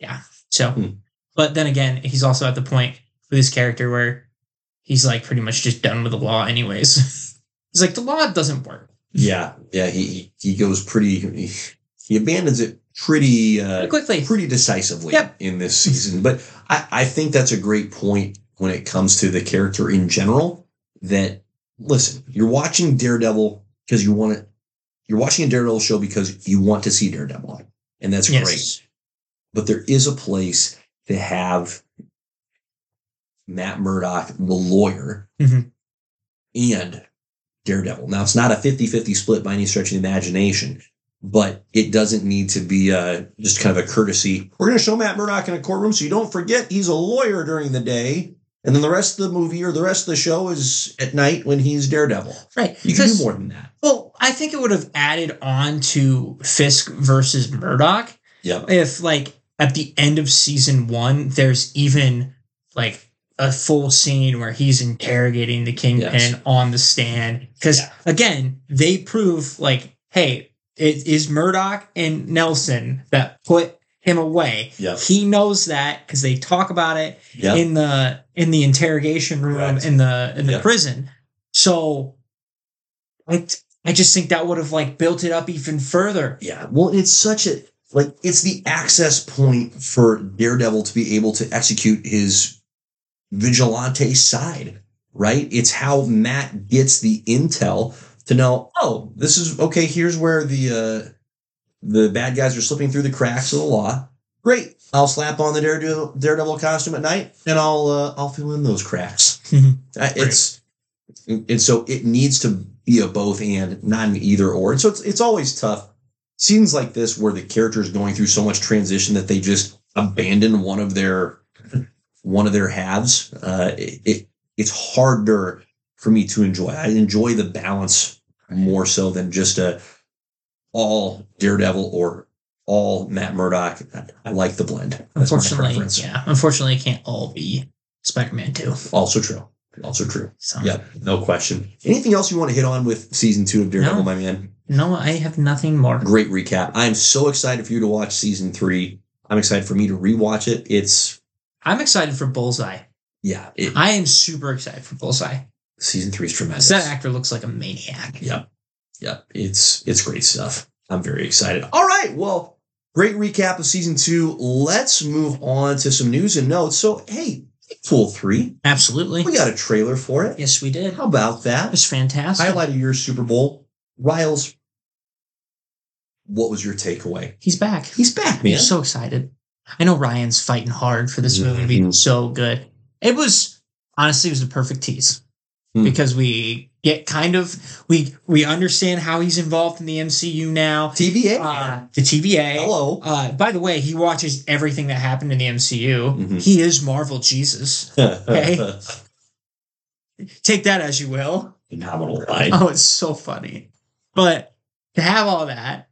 yeah. So Hmm. but then again, he's also at the point with his character where he's like pretty much just done with the law anyways. he's like the law doesn't work. Yeah. Yeah. He he- he goes pretty. He, he abandons it pretty uh, quickly. pretty decisively Yep. in this season. But I, I think that's a great point when it comes to the character in general. That listen, you're watching Daredevil because you want to. You're watching a Daredevil show because you want to see Daredevil, and that's Yes. great. But there is a place to have Matt Murdock, the lawyer, Mhm. and Daredevil. Now, it's not a 50 50 split by any stretch of the imagination, but it doesn't need to be uh, just kind of a courtesy. We're going to show Matt Murdock in a courtroom so you don't forget he's a lawyer during the day. And then the rest of the movie or the rest of the show is at night when he's Daredevil. Right. You can do more than that. Well, I think it would have added on to Fisk versus Murdock Yep. if, like, at the end of season one, there's even like a full scene where he's interrogating the kingpin Yes. on the stand. Because Yeah. again, they prove like, hey, it is Murdock and Nelson that put him away. Yep. He knows that because they talk about it Yep. in the in the interrogation room Correct. in the in the Yeah. prison. So I I just think that would have like built it up even further. Yeah. Well, it's such a like it's the access point for Daredevil to be able to execute his vigilante side, right? It's how Matt gets the intel to know, oh, this is okay, here's where the uh the bad guys are slipping through the cracks of the law. Great. I'll slap on the Daredevil, Daredevil costume at night and I'll uh, I'll fill in those cracks. Uh, it's and so it needs to be a both and not an either or and so it's, it's always tough scenes like this where the character is going through so much transition that they just abandon one of their one of their halves uh it, it it's harder for me to enjoy i enjoy the balance more so than just a all daredevil or all matt murdock i like the blend that's unfortunately, yeah. Unfortunately, it can't all be Spider-Man two. also true also true So Yep, no question. Anything else you want to hit on with season two of Daredevil, No. my man? no, I have nothing more. Great recap. I'm so excited for you to watch season three. I'm excited for me to rewatch it. It's I'm excited for Bullseye. yeah, it, I am super excited for Bullseye. Season three is tremendous. That actor looks like a maniac. Yep, yep. It's it's great stuff. I'm very excited. All right, well, great recap of season two. Let's move on to some news and notes. So, hey, Pool three, Absolutely. we got a trailer for it. Yes, we did. How about that? It's fantastic. Highlight of your Super Bowl, Riles. What was your takeaway? He's back. He's back, man. I'm so excited. I know Ryan's fighting hard for this movie to be Mhm. so good. It was honestly it was the perfect tease Hmm. because we get kind of we we understand how he's involved in the MCU now. TVA. Uh, the TVA. Hello. Uh, by the way, he watches everything that happened in the MCU. Mhm. He is Marvel Jesus. Okay, Take that as you will. Phenomenal, right? Oh, it's so funny. But to have all that,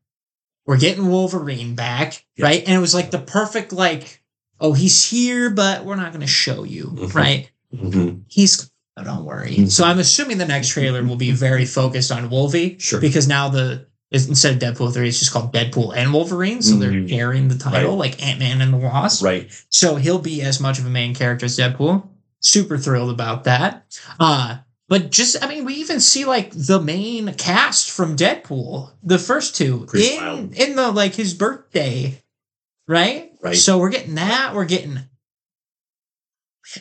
we're getting Wolverine back, Yeah. right? And it was like the perfect, like, oh, he's here, but we're not going to show you, Mhm. right? Mhm. He's, oh, don't worry. Mhm. So I'm assuming the next trailer will be very focused on Wolvie Sure. because now the instead of Deadpool 3, it's just called Deadpool and Wolverine. So they're sharing the title, Right. like Ant Man and the Wasp. Right. So he'll be as much of a main character as Deadpool. Super thrilled about that. Uh, but just, I mean, we even see like the main cast from Deadpool, the first two, Pretty in wild. in the like his birthday, right? Right. So we're getting that. We're getting.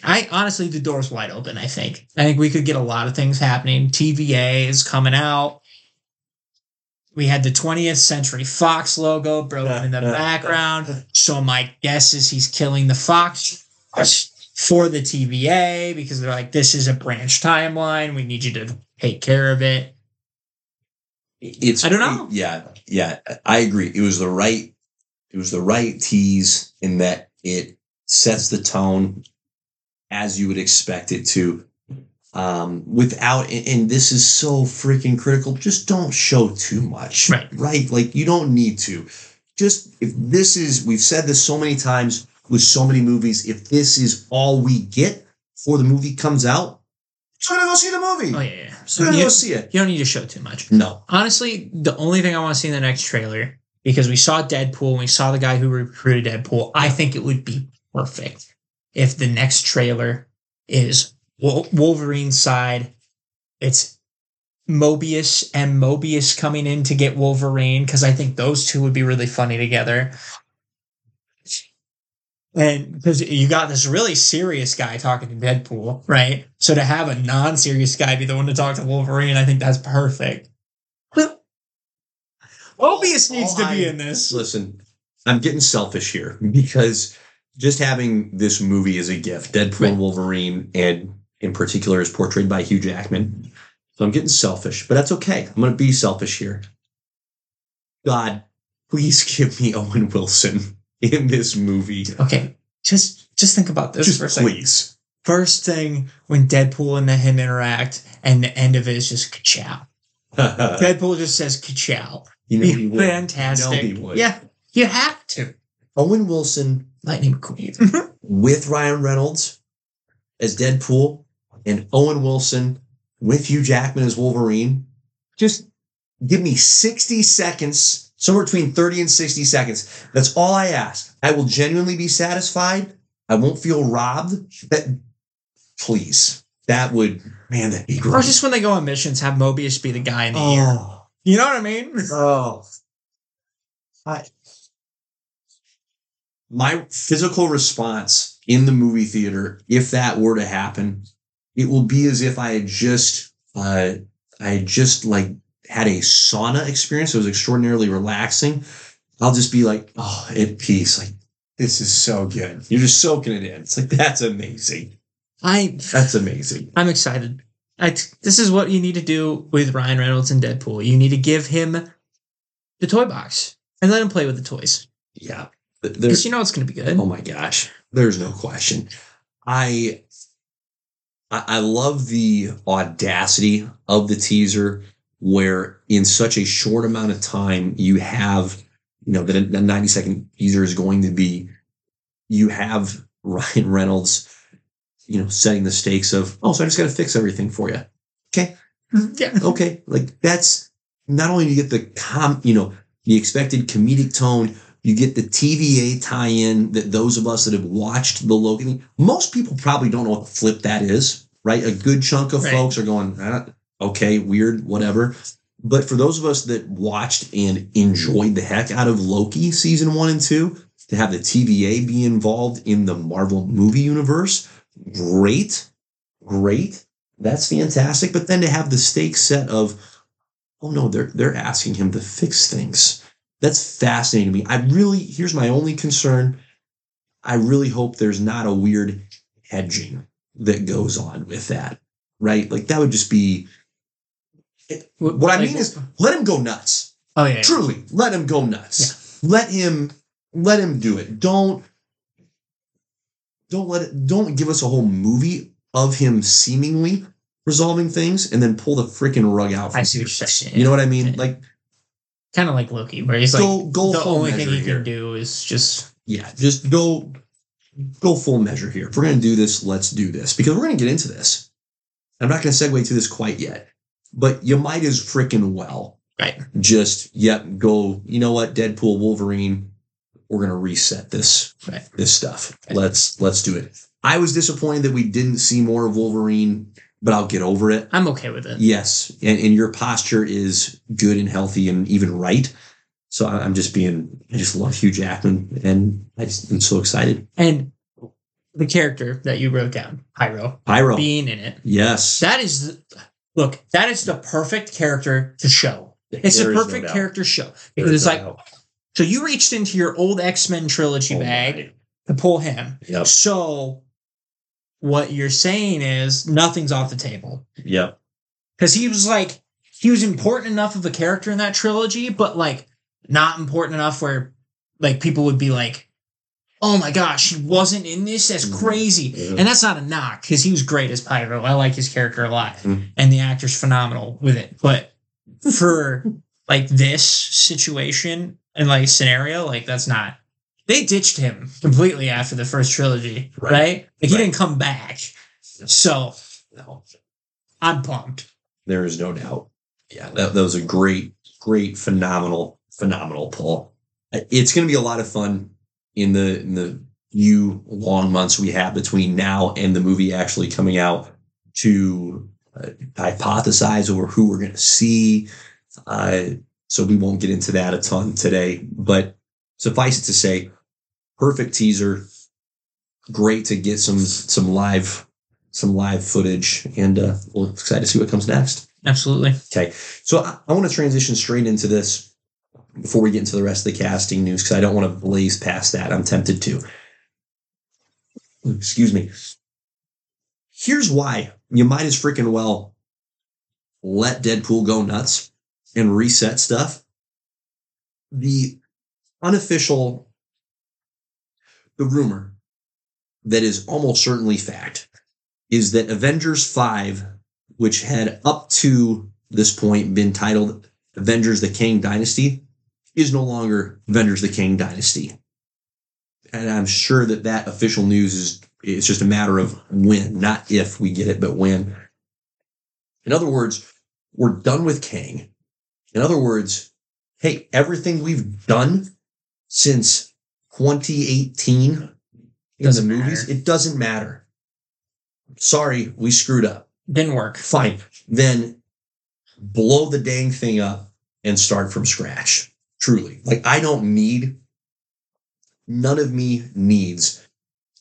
I honestly, the door's wide open. I think. I think we could get a lot of things happening. TVA is coming out. We had the 20th Century Fox logo broken in the uh, uh, uh. background. So my guess is he's killing the fox. for the TVA because they're like, this is a branch timeline. We need you to take care of it. It's I don't know. Yeah, yeah, I agree. It was the right, it was the right tease in that it sets the tone as you would expect it to. Um, without, and this is so freaking critical. Just don't show too much, Right. Right? Like you don't need to. Just if this is, we've said this so many times with so many movies. If this is all we get before the movie comes out, I'm gonna go see the movie. Oh, yeah, yeah. I'm So gonna you, go see it. you don't need to show too much. No, Honestly, the only thing I want to see in the next trailer, because we saw Deadpool and we saw the guy who recruited Deadpool, I think it would be perfect if the next trailer is Wol- Wolverine's side. It's Mobius and Mobius coming in to get Wolverine, because I think those two would be really funny together. And because you got this really serious guy talking to Deadpool, right? So to have a non-serious guy be the one to talk to Wolverine, I think that's perfect. Mobius needs All to be I- in this. Listen, I'm getting selfish here because just having this movie as a gift, Deadpool Right. and Wolverine, and in particular is portrayed by Hugh Jackman. So I'm getting selfish, but that's okay. I'm going to be selfish here. God, please give me Owen Wilson in this movie. Okay, just just think about this Just for a second. please. First thing when Deadpool and the him interact, and the end of it is just ka-chow. Deadpool just says ka-chow. you know he would. fantastic. You know he would. Yeah, you have to. Owen Wilson Lightning McQueen. Mm-hmm. with Ryan Reynolds as Deadpool and Owen Wilson with Hugh Jackman as Wolverine. Just give me 60 seconds, somewhere between 30 and 60 seconds. That's all I ask. I will genuinely be satisfied. I won't feel robbed. That please. That would man, that'd be or just when they go on missions, have Mobius be the guy in the ear. oh, You know what I mean? oh. I my physical response in the movie theater, if that were to happen, it will be as if I had just, uh, I had just like had a sauna experience. It was extraordinarily relaxing. I'll just be like, oh, at peace. Like, this is so good. You're just soaking it in. It's like, that's amazing. I That's amazing. I'm excited. I this is what you need to do with Ryan Reynolds and Deadpool. You need to give him the toy box and let him play with the toys Yeah. Because you know it's going to be good. Oh my gosh, there's no question. I I love the audacity of the teaser where in such a short amount of time you have you know that the 90 second teaser is going to be you have Ryan Reynolds you know setting the stakes of oh so I just got to fix everything for you. Okay mm-hmm. yeah. Okay, like that's not only do you get the com you know the expected comedic tone you get the TVA tie-in that those of us that have watched the Logan. Most people probably don't know what flip that is, right? A good chunk of Right. folks are going, "Ah, okay, weird, whatever. But for those of us that watched and enjoyed the heck out of Loki season one and two, to have the TVA be involved in the Marvel movie universe, great, great. That's fantastic. But then to have the stakes set of, oh no, they're they're asking him to fix things. That's fascinating to me. I really here's my only concern. I really hope there's not a weird hedging that goes on with that. Right? Like that would just be what I Like- mean is let him go nuts. oh yeah, yeah. Truly, let him go nuts. Let him let him do it. Don't don't let it don't give us a whole movie of him seemingly resolving things and then pull the freaking rug out. I see what you. you're saying. You know what I mean? Like kind of like Loki, where he's like go go the only thing he here. can do is just Yeah, just go go full measure here. If we're gonna do this, let's do this because we're gonna get into this. I'm not gonna segue to this quite yet, but you might as freaking well right. just yep go. You know what? Deadpool, Wolverine. We're gonna reset this Right. this stuff. Okay. Let's let's do it. I was disappointed that we didn't see more of Wolverine, but I'll get over it. I'm okay with it. Yes, and, and your posture is good and healthy and even right. So I- I'm just being, I just love Hugh Jackman, and I just am so excited. And the character that you wrote down, Pyro, Pyro, being in it, yes, that is the, look, that is the perfect character to show. It's There a is no perfect character show because it's no like doubt. so you reached into your old X Men trilogy Oh bag my. to pull him. Yep. So what you're saying is nothing's off the table Yeah. because he was like he was important enough of a character in that trilogy, but like not important enough where like people would be like, "Oh my gosh, he wasn't in this. That's Mhm. crazy." Yeah. And that's not a knock because he was great as Pyro. I like his character a lot, Mhm. and the actor's phenomenal with it. But for like this situation and like scenario, like that's not. They ditched him completely after the first trilogy, right? Right. Like he Right. didn't come back. So No, I'm pumped. there is no doubt. Yeah, that, that was a great, great, phenomenal, phenomenal pull. It's going to be a lot of fun in the in the few long months we have between now and the movie actually coming out to uh, hypothesize over who we're going to see. Uh, so we won't get into that a ton today, but suffice it to say, perfect teaser. Great to get some some live some live footage, and uh, we're excited to see what comes next. Absolutely. Okay, so I, I want to transition straight into this before we get into the rest of the casting news because I don't want to blaze past that. I'm tempted to. Excuse me. Here's why you might as freaking well let Deadpool go nuts and reset stuff. The unofficial, the rumor that is almost certainly fact is that Avengers 5 which had up to this point been titled Avengers the Kang Dynasty, is no longer Avengers the Kang Dynasty. And I'm sure that that official news is it's just a matter of when, not if we get it, but when. In other words, we're done with Kang. In other words, hey, everything we've done since 2018 in the Doesn't movies, matter. it doesn't matter. Sorry, we screwed up Didn't work. fine. Then blow the dang thing up and start from scratch. Truly. Like, I don't need, none of me needs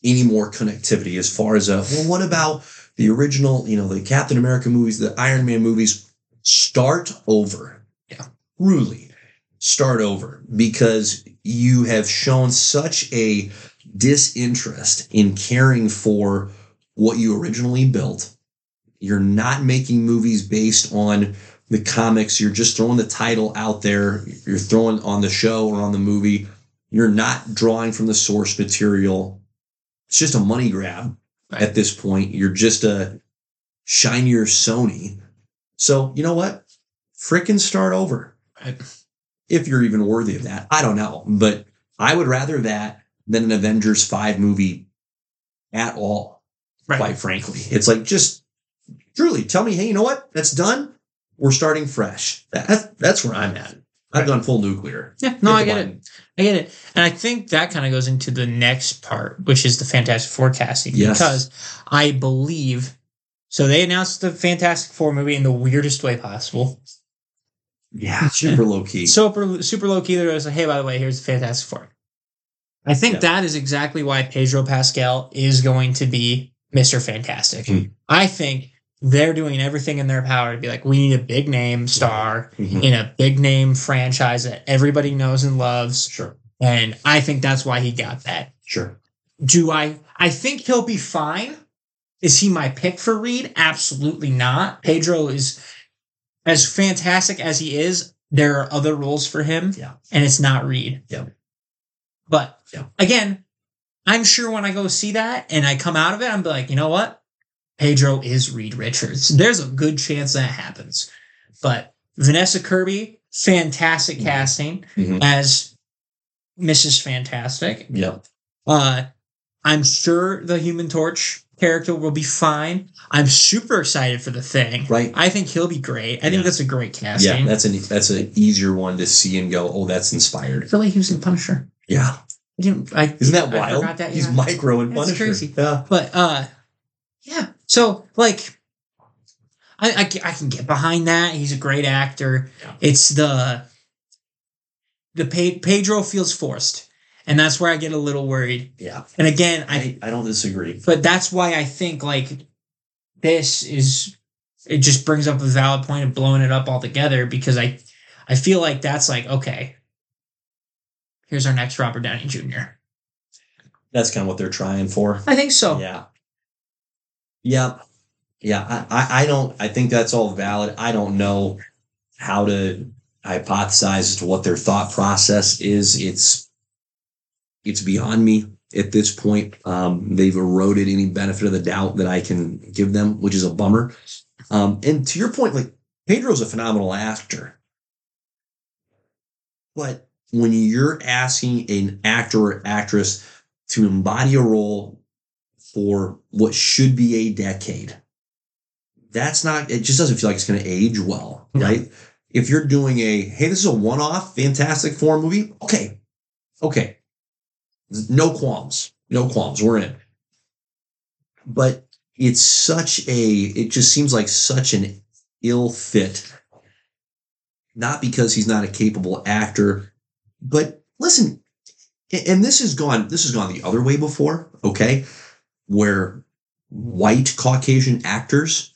any more connectivity as far as a, well, what about the original, you know, the Captain America movies, the Iron Man movies? Start over. Yeah. Truly start over because you have shown such a disinterest in caring for what you originally built you're not making movies based on the comics. You're just throwing the title out there. You're throwing on the show or on the movie. You're not drawing from the source material. It's just a money grab Right. at this point. You're just a shinier Sony. So, you know what? Frickin' start over. Right. If you're even worthy of that. I don't know. But I would rather that than an Avengers 5 movie at all Right. quite frankly. It's like just truly tell me, hey, you know what? That's done. We're starting fresh. That, that's where I'm at. I've Right. gone full nuclear. Yeah, no, I get it. I get it. And I think that kind of goes into the next part, which is the Fantastic Four casting. Yes. Because I believe so they announced the Fantastic Four movie in the weirdest way possible. Yeah, super low key. Super super low key. There was like, hey, by the way, here's the Fantastic Four. I think Yeah. that is exactly why Pedro Pascal is going to be Mr. Fantastic. Hmm. I think they're doing everything in their power to be like, we need a big name star Mhm. in a big name franchise that everybody knows and loves. Sure, And I think that's why he got that. sure. Do I? I think he'll be fine. Is he my pick for Reed? Absolutely not. Pedro is as fantastic as he is. There are other roles for him, Yeah. and it's not Reed. Yeah. But Yeah. again, I'm sure when I go see that and I come out of it, I'm like, you know what? Pedro is Reed Richards. There's a good chance that happens. But Vanessa Kirby, fantastic Mhm. casting Mhm. as Mrs. Fantastic. Yeah, Uh, I'm sure the Human Torch character will be fine. I'm super excited for the thing. right. I think he'll be great. I Yeah. think that's a great casting. Yeah, that's an that's an easier one to see and go. Oh, that's I inspired. feel like he was in Punisher. Yeah, I didn't. I, isn't that I wild? that, He's yeah. micro and That's Punisher. crazy. Yeah, But uh, yeah. So like, I, I I can get behind that. He's a great actor. Yeah. It's the the Pe- Pedro feels forced, and that's where I get a little worried. yeah. And again, I I I don't disagree. but that's why I think like this is it just brings up a valid point of blowing it up altogether because I I feel like that's like okay. Here's our next Robert Downey Jr. That's kind of what they're trying for. I think so. Yeah, Yeah. Yeah. I, I, I don't, I think that's all valid. I don't know how to hypothesize as to what their thought process is. It's, it's beyond me at this point. Um, they've eroded any benefit of the doubt that I can give them, which is a bummer. Um, and to your point, like Pedro's a phenomenal actor. But when you're asking an actor or actress to embody a role for what should be a decade, that's not, it just doesn't feel like it's going to age well, No. right? If you're doing a, hey, this is a one off fantastic four movie, okay, okay. No qualms, no qualms, we're in. But it's such a, it just seems like such an ill fit. Not because he's not a capable actor, but listen, and this has gone, this has gone the other way before, okay? Where white Caucasian actors,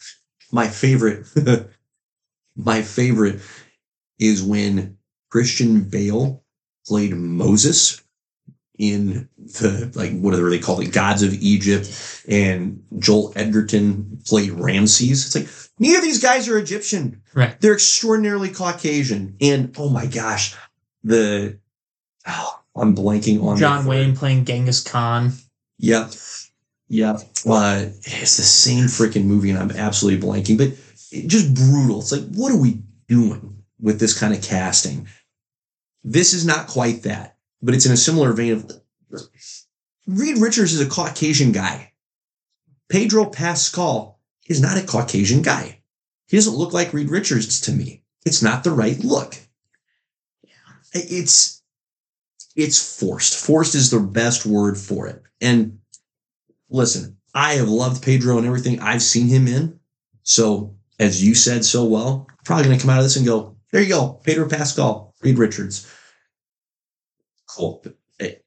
my favorite, my favorite is when Christian Bale played Moses in the like what are they called it gods of egypt and joel edgerton played ramses it's like neither of these guys are egyptian Right. they're extraordinarily caucasian and oh my gosh the oh, i'm blanking on John. Wayne playing Genghis Khan. Yep. Yep. Uh, it's the same freaking movie, and I'm absolutely blanking, but it, just brutal. It's like, what are we doing with this kind of casting? This is not quite that, but it's in a similar vein of Reed Richards is a Caucasian guy. Pedro Pascal is not a Caucasian guy. He doesn't look like Reed Richards to me. It's not the right look. It's it's forced. Forced is the best word for it. And listen, I have loved Pedro and everything I've seen him in. So, as you said so well, probably going to come out of this and go, there you go, Pedro Pascal, Reed Richards. Cool. Hey,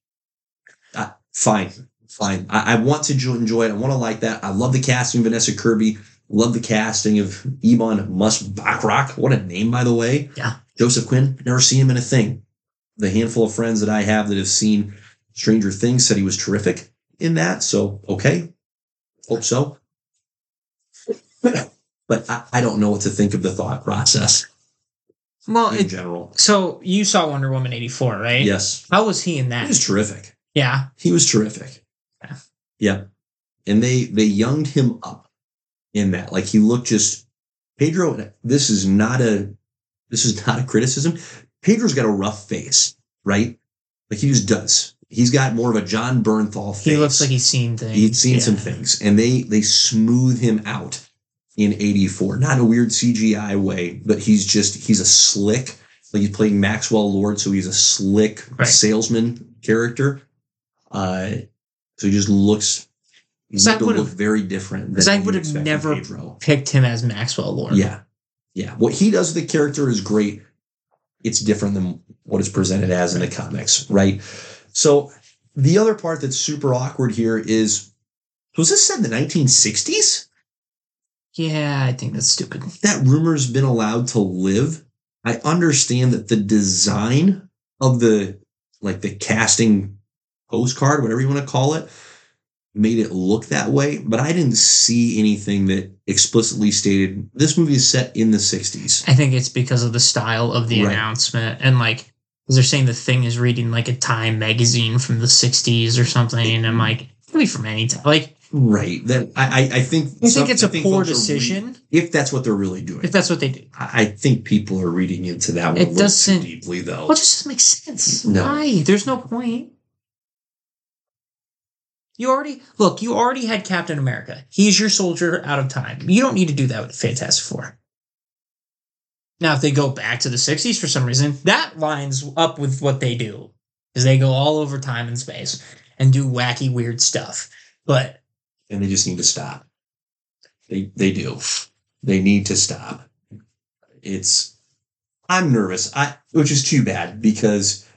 uh, fine, fine. I, I want to enjoy it. I want to like that. I love the casting of Vanessa Kirby. Love the casting of Ebon Moss-Bachrach. What a name, by the way. Yeah. Joseph Quinn. Never seen him in a thing. The handful of friends that I have that have seen Stranger Things said he was terrific in that. So, okay. Hope so. but I, I don't know what to think of the thought process Well, in it, general. so you saw Wonder Woman 84, right? Yes. How was he in that? He was terrific. yeah. He was terrific. Yeah. Yep. And they they younged him up in that. Like he looked just Pedro, this is not a this is not a criticism. Pedro's got a rough face, right? Like he just does. He's got more of a Jon Bernthal face. He looks like he's seen things. He'd seen Yeah. some things, and they they smooth him out in '84. Not in a weird CGI way, but he's just he's a slick. Like he's playing Maxwell Lord, so he's a slick Right. salesman character. Uh, so he just looks. He So I looked to look very different. Because I would have never picked him as Maxwell Lord. Yeah, yeah. What he does with the character is great. It's different than what is presented as in the comics, right? So the other part that's super awkward here is was this set in the 1960s? Yeah, I think that's stupid. That rumor's been allowed to live. I understand that the design of the like the casting postcard, whatever you want to call it, made it look that way, but I didn't see anything that explicitly stated this movie is set in the 60s. I think it's because of the style of the Right. announcement and like because they're saying the thing is reading like a Time magazine from the '60s or something, and I'm like, it can be from any time. Like, Right. That I I, I think you some- think it's a think poor decision if that's what they're really doing. if that's what they do. I I think people are reading into that one It a little doesn't- too deeply, though. Well, it just doesn't make sense. No. Why? There's no point. You already look. You already had Captain America. He's your soldier out of time. You don't need to do that with Fantastic Four. Now, if they go back to the '60s for some reason, that lines up with what they do, is they go all over time and space and do wacky, weird stuff. But and they just need to stop. They they do. They need to stop. It's I'm nervous. I which is too bad because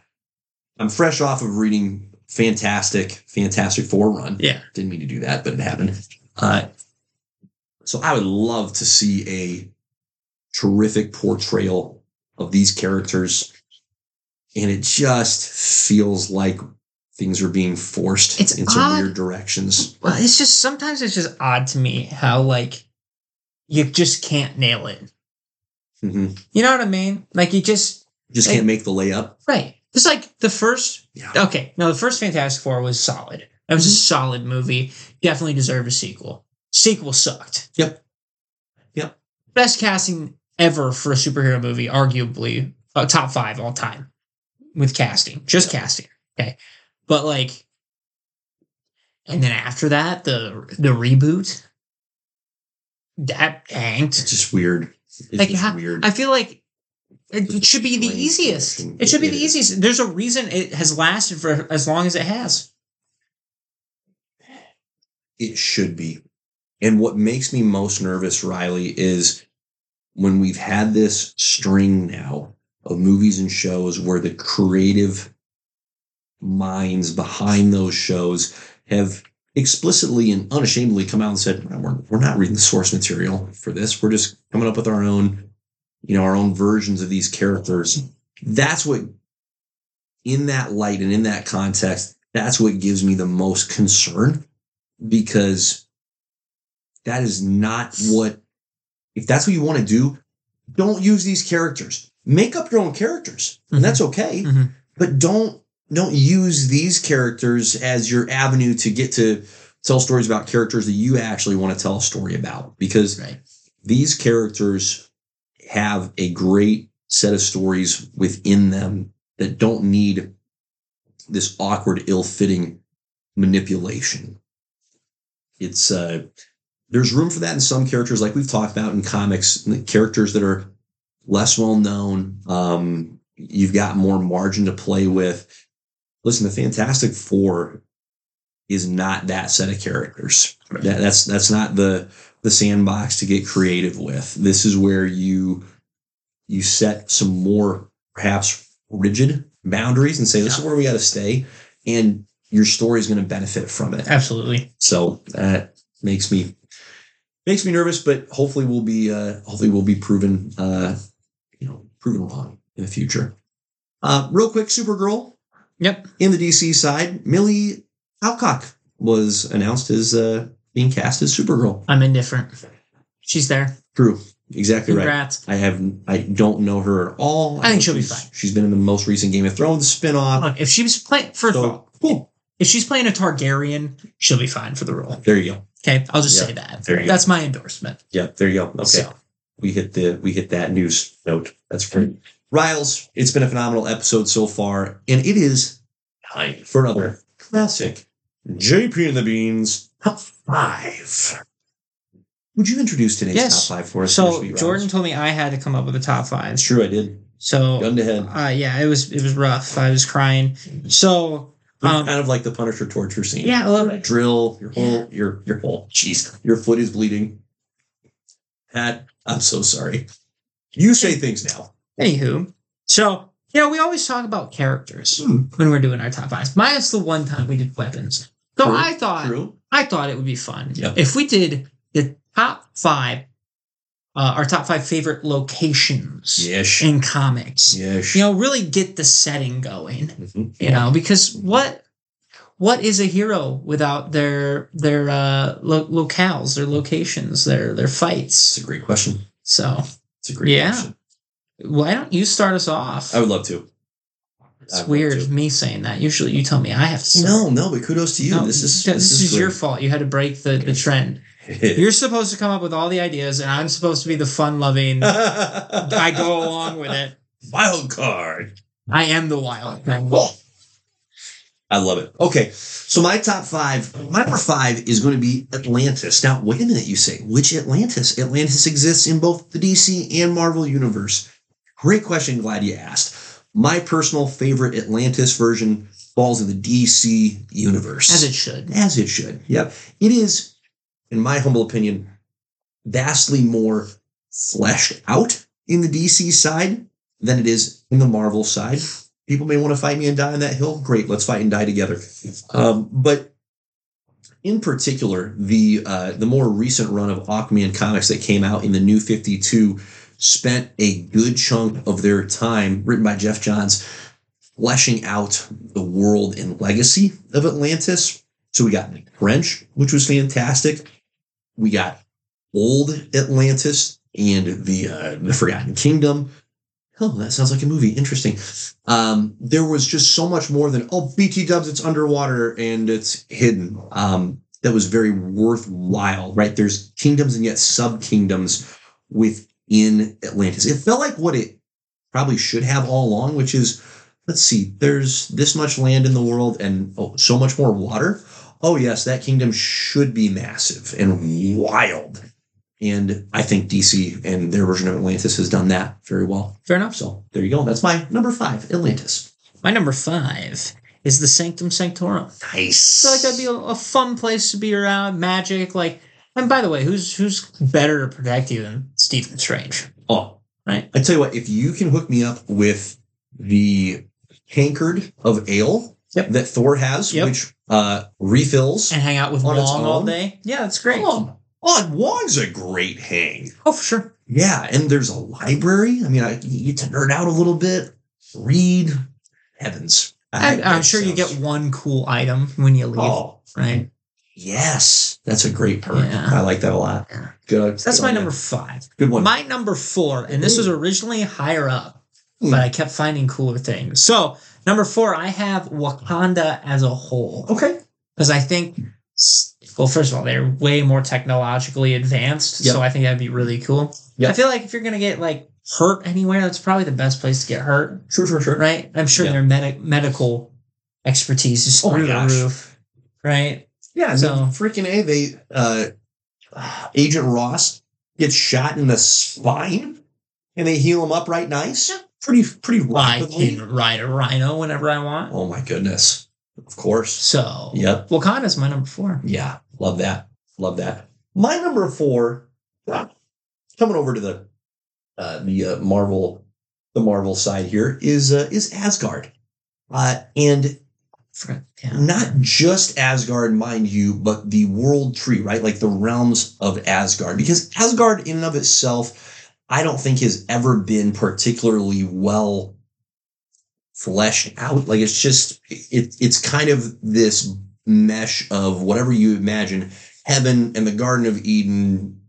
I'm fresh off of reading Fantastic Fantastic Four run. yeah, Didn't mean to do that, but it happened. Uh, so I would love to see a terrific portrayal of these characters, and it just feels like things are being forced It's in some odd. weird directions. Well, it's just sometimes it's just odd to me how like you just can't nail it. hmm You know what I mean? Like you just Just Like- can't make the layup. right. It's like the first. Yeah. Okay, no, the first Fantastic Four was solid. It was a solid movie. Definitely deserved a sequel. Sequel sucked. Yep. Yep. Best casting ever for a superhero movie, arguably uh, top five all time with casting, just casting. Okay, but like, and then after that, the the reboot that It's tanked. just weird. It's Like, just how- weird. I feel like it, it should be the easiest. It should be It the easiest. There's a reason it has lasted for as long as it has. it should be. And what makes me most nervous, Riley, is when we've had this string now of movies and shows where the creative minds behind those shows have explicitly and unashamedly come out and said, we're, we're not reading the source material for this. We're just coming up with our own, you know, our own versions of these characters. That's what, in that light and in that context, that's what gives me the most concern because that is not what if that's what you want to do don't use these characters make up your own characters and that's okay Mhm. but don't don't use these characters as your avenue to get to tell stories about characters that you actually want to tell a story about because Right. these characters have a great set of stories within them that don't need this awkward ill-fitting manipulation it's uh there's room for that in some characters like we've talked about in comics the characters that are less well known um you've got more margin to play with listen the fantastic four is not that set of characters Right. that, that's that's not the the sandbox to get creative with this is where you you set some more perhaps rigid boundaries and say this is where we got to stay and your story is going to benefit from it Absolutely. so that makes me makes me nervous, but hopefully we'll be uh, hopefully we'll be proven uh, you know proven wrong in the future. Uh, real quick, Supergirl Yep. in the DC side, Millie Alcock was announced as uh, being cast as Supergirl. I'm indifferent. She's there. True, exactly right. Congrats. I have I don't know her at all. I think she'll be fine. She's been in the most recent Game of Thrones spinoff. Look, if she was playing, first of So all, cool. if she's playing a Targaryen, she'll be fine for the role. There you go. Okay, I'll just Yeah, say that. there you That's my endorsement. Yeah, there you go. Okay. So, we hit the we hit that news note. That's great. Riles, it's been a phenomenal episode so far, and it is time for another classic JP and the Beans top five. Would you introduce today's Yes. top five for us? so? Jordan told me I had to come up with a top five. It's true, I did. So Gun to head. uh, yeah, it was it was rough. I was crying. So um, kind of like the Punisher torture scene. yeah, a little bit. Drill your whole your your whole jeez your foot is bleeding. Pat, I'm so sorry. You say things now. Anywho, so you know we always talk about characters Hmm. when we're doing our top fives. Minus the one time we did weapons. So True, I thought True. I thought it would be fun if we did the top five, uh, our top five favorite locations Yes. in comics. Yes. You know, really get the setting going. Mhm. You know, because what what is a hero without their their uh, lo- locales, their locations, their their fights? It's a great question. So It's a great Yeah. question. Why don't you start us off? I would love to. it's I'd weird me saying that. Usually you tell me I have to. Start. No, no, but kudos to you. No, this is this, is, your fault. You had to break the, the trend. You're supposed to come up with all the ideas, and I'm supposed to be the fun loving. I go along with it. Wild card. I am the wild thing. Oh. I love it. Okay, so my top five, my number five is going to be Atlantis. Now, wait a minute, you say, which Atlantis? Atlantis exists in both the DC and Marvel universe. Great question. Glad you asked. My personal favorite Atlantis version falls in the DC universe. As it should. As it should. Yep. It is, in my humble opinion, vastly more fleshed out in the DC side than it is in the Marvel side. People may want to fight me and die on that hill. Great, let's fight and die together. Um, but in particular, the uh, the more recent run of Aquaman comics that came out in the New Fifty Two spent a good chunk of their time, written by Geoff Johns, fleshing out the world and legacy of Atlantis. So we got Trench, which was fantastic. We got old Atlantis and the uh, the Forgotten Kingdom. Oh, that sounds like a movie. Interesting. Um, there was just so much more than oh, BT Dubs, it's underwater and it's hidden. Um, that was very worthwhile, right? There's kingdoms and yet sub kingdoms within Atlantis. It felt like what it probably should have all along, which is let's see, there's this much land in the world and oh, so much more water. Oh, yes, that kingdom should be massive and wild. And I think DC and their version of Atlantis has done that very well. Fair enough. So there you go. That's my number five, Atlantis. My number five is the Sanctum Sanctorum. Nice. I feel like that'd be a, a fun place to be around. Magic, like, and by the way, who's who's better to protect you than Stephen Strange? Oh, Right. I tell you what, if you can hook me up with the tankard of ale Yep. that Thor has, Yep. which uh, refills. And hang out with On Wong all day. Yeah, that's great. Wong. Oh, Wong's a great hang. Oh, for sure. Yeah, and there's a library. I mean, I, you get to nerd out a little bit, read. Heavens. I, I'm that sure you get one cool item when you leave, Oh, right? Yes. That's a great perk. Yeah. I like that a lot. Yeah. Good. So that's good my number five. Good one. My number four, and this was originally higher up, Hmm. but I kept finding cooler things. So number four, I have Wakanda as a whole okay. because I think, well, first of all, they're way more technologically advanced, Yep. so I think that'd be really cool. Yep. I feel like if you're gonna get like hurt anywhere, that's probably the best place to get hurt, Sure, sure, sure. right? I'm sure Yeah. their medic medical expertise is Oh through the roof, right? Yeah, and So- then freaking A, they uh Agent Ross gets shot in the spine and they heal him up right nice. Yeah. Pretty pretty I rapidly. can ride a rhino whenever I want. Oh my goodness. Of course. So Yep. Wakanda's my number four. Yeah. Love that. Love that. My number four, coming over to the uh the uh, Marvel the Marvel side here is uh, is Asgard. Uh and Yeah. not just Asgard, mind you, but the world tree, right? Like the realms of Asgard. Because Asgard, in and of itself, I don't think has ever been particularly well fleshed out. Like it's just, it, it's kind of this mesh of whatever you imagine heaven and the Garden of Eden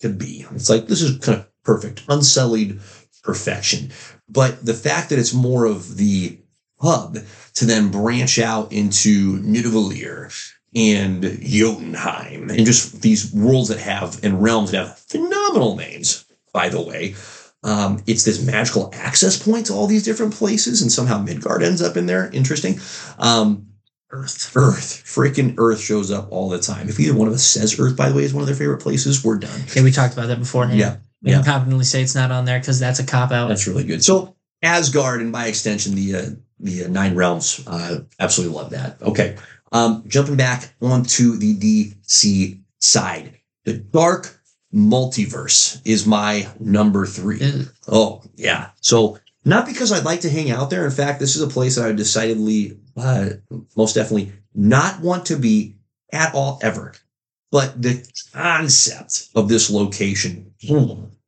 could be. It's like, this is kind of perfect, unsullied perfection. But the fact that it's more of the hub to then branch out into Nidavellir and Jotunheim and just these worlds that have and realms that have phenomenal names, by the way. Um, it's this magical access point to all these different places, and somehow Midgard ends up in there. Interesting. Um, Earth. Earth, freaking Earth shows up all the time. If either one of us says Earth, by the way, is one of their favorite places, we're done. Yeah, we talked about that beforehand. Yeah, We yeah. can confidently say it's not on there because that's a cop out. That's really good. So Asgard, and by extension, the uh, the uh, Nine Realms, uh, absolutely love that. Okay, um, jumping back onto the DC side, the Dark Multiverse is my number three. Ugh. Oh yeah. So not because I'd like to hang out there. In fact, this is a place that I would decidedly, uh, most definitely, not want to be at all ever. But the concept of this location,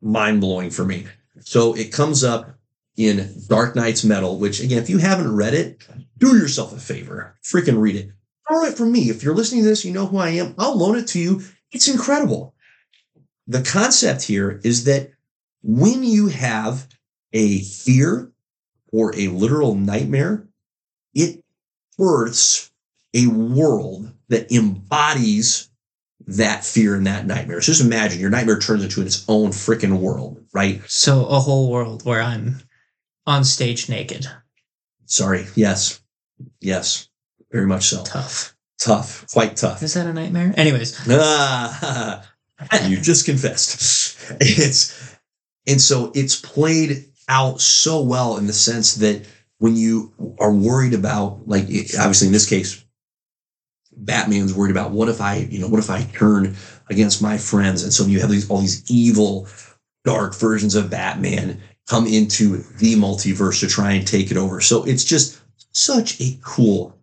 mind blowing for me. So it comes up in Dark Nights Metal, which again, if you haven't read it, do yourself a favor, freaking read it. Borrow it from me, if you're listening to this, you know who I am. I'll loan it to you. It's incredible. The concept here is that when you have a fear or a literal nightmare, it births a world that embodies that fear and that nightmare. So just imagine your nightmare turns into its own freaking world, right? So a whole world where I'm on stage naked. Sorry. Yes. Yes. Very much so. Tough. Tough. Quite tough. Is that a nightmare? Anyways, Ah, you just confessed. It's and so it's played out so well in the sense that when you are worried about, like obviously in this case, Batman's worried about what if I, you know, what if I turn against my friends, and so you have these all these evil, dark versions of Batman come into the multiverse to try and take it over. So it's just such a cool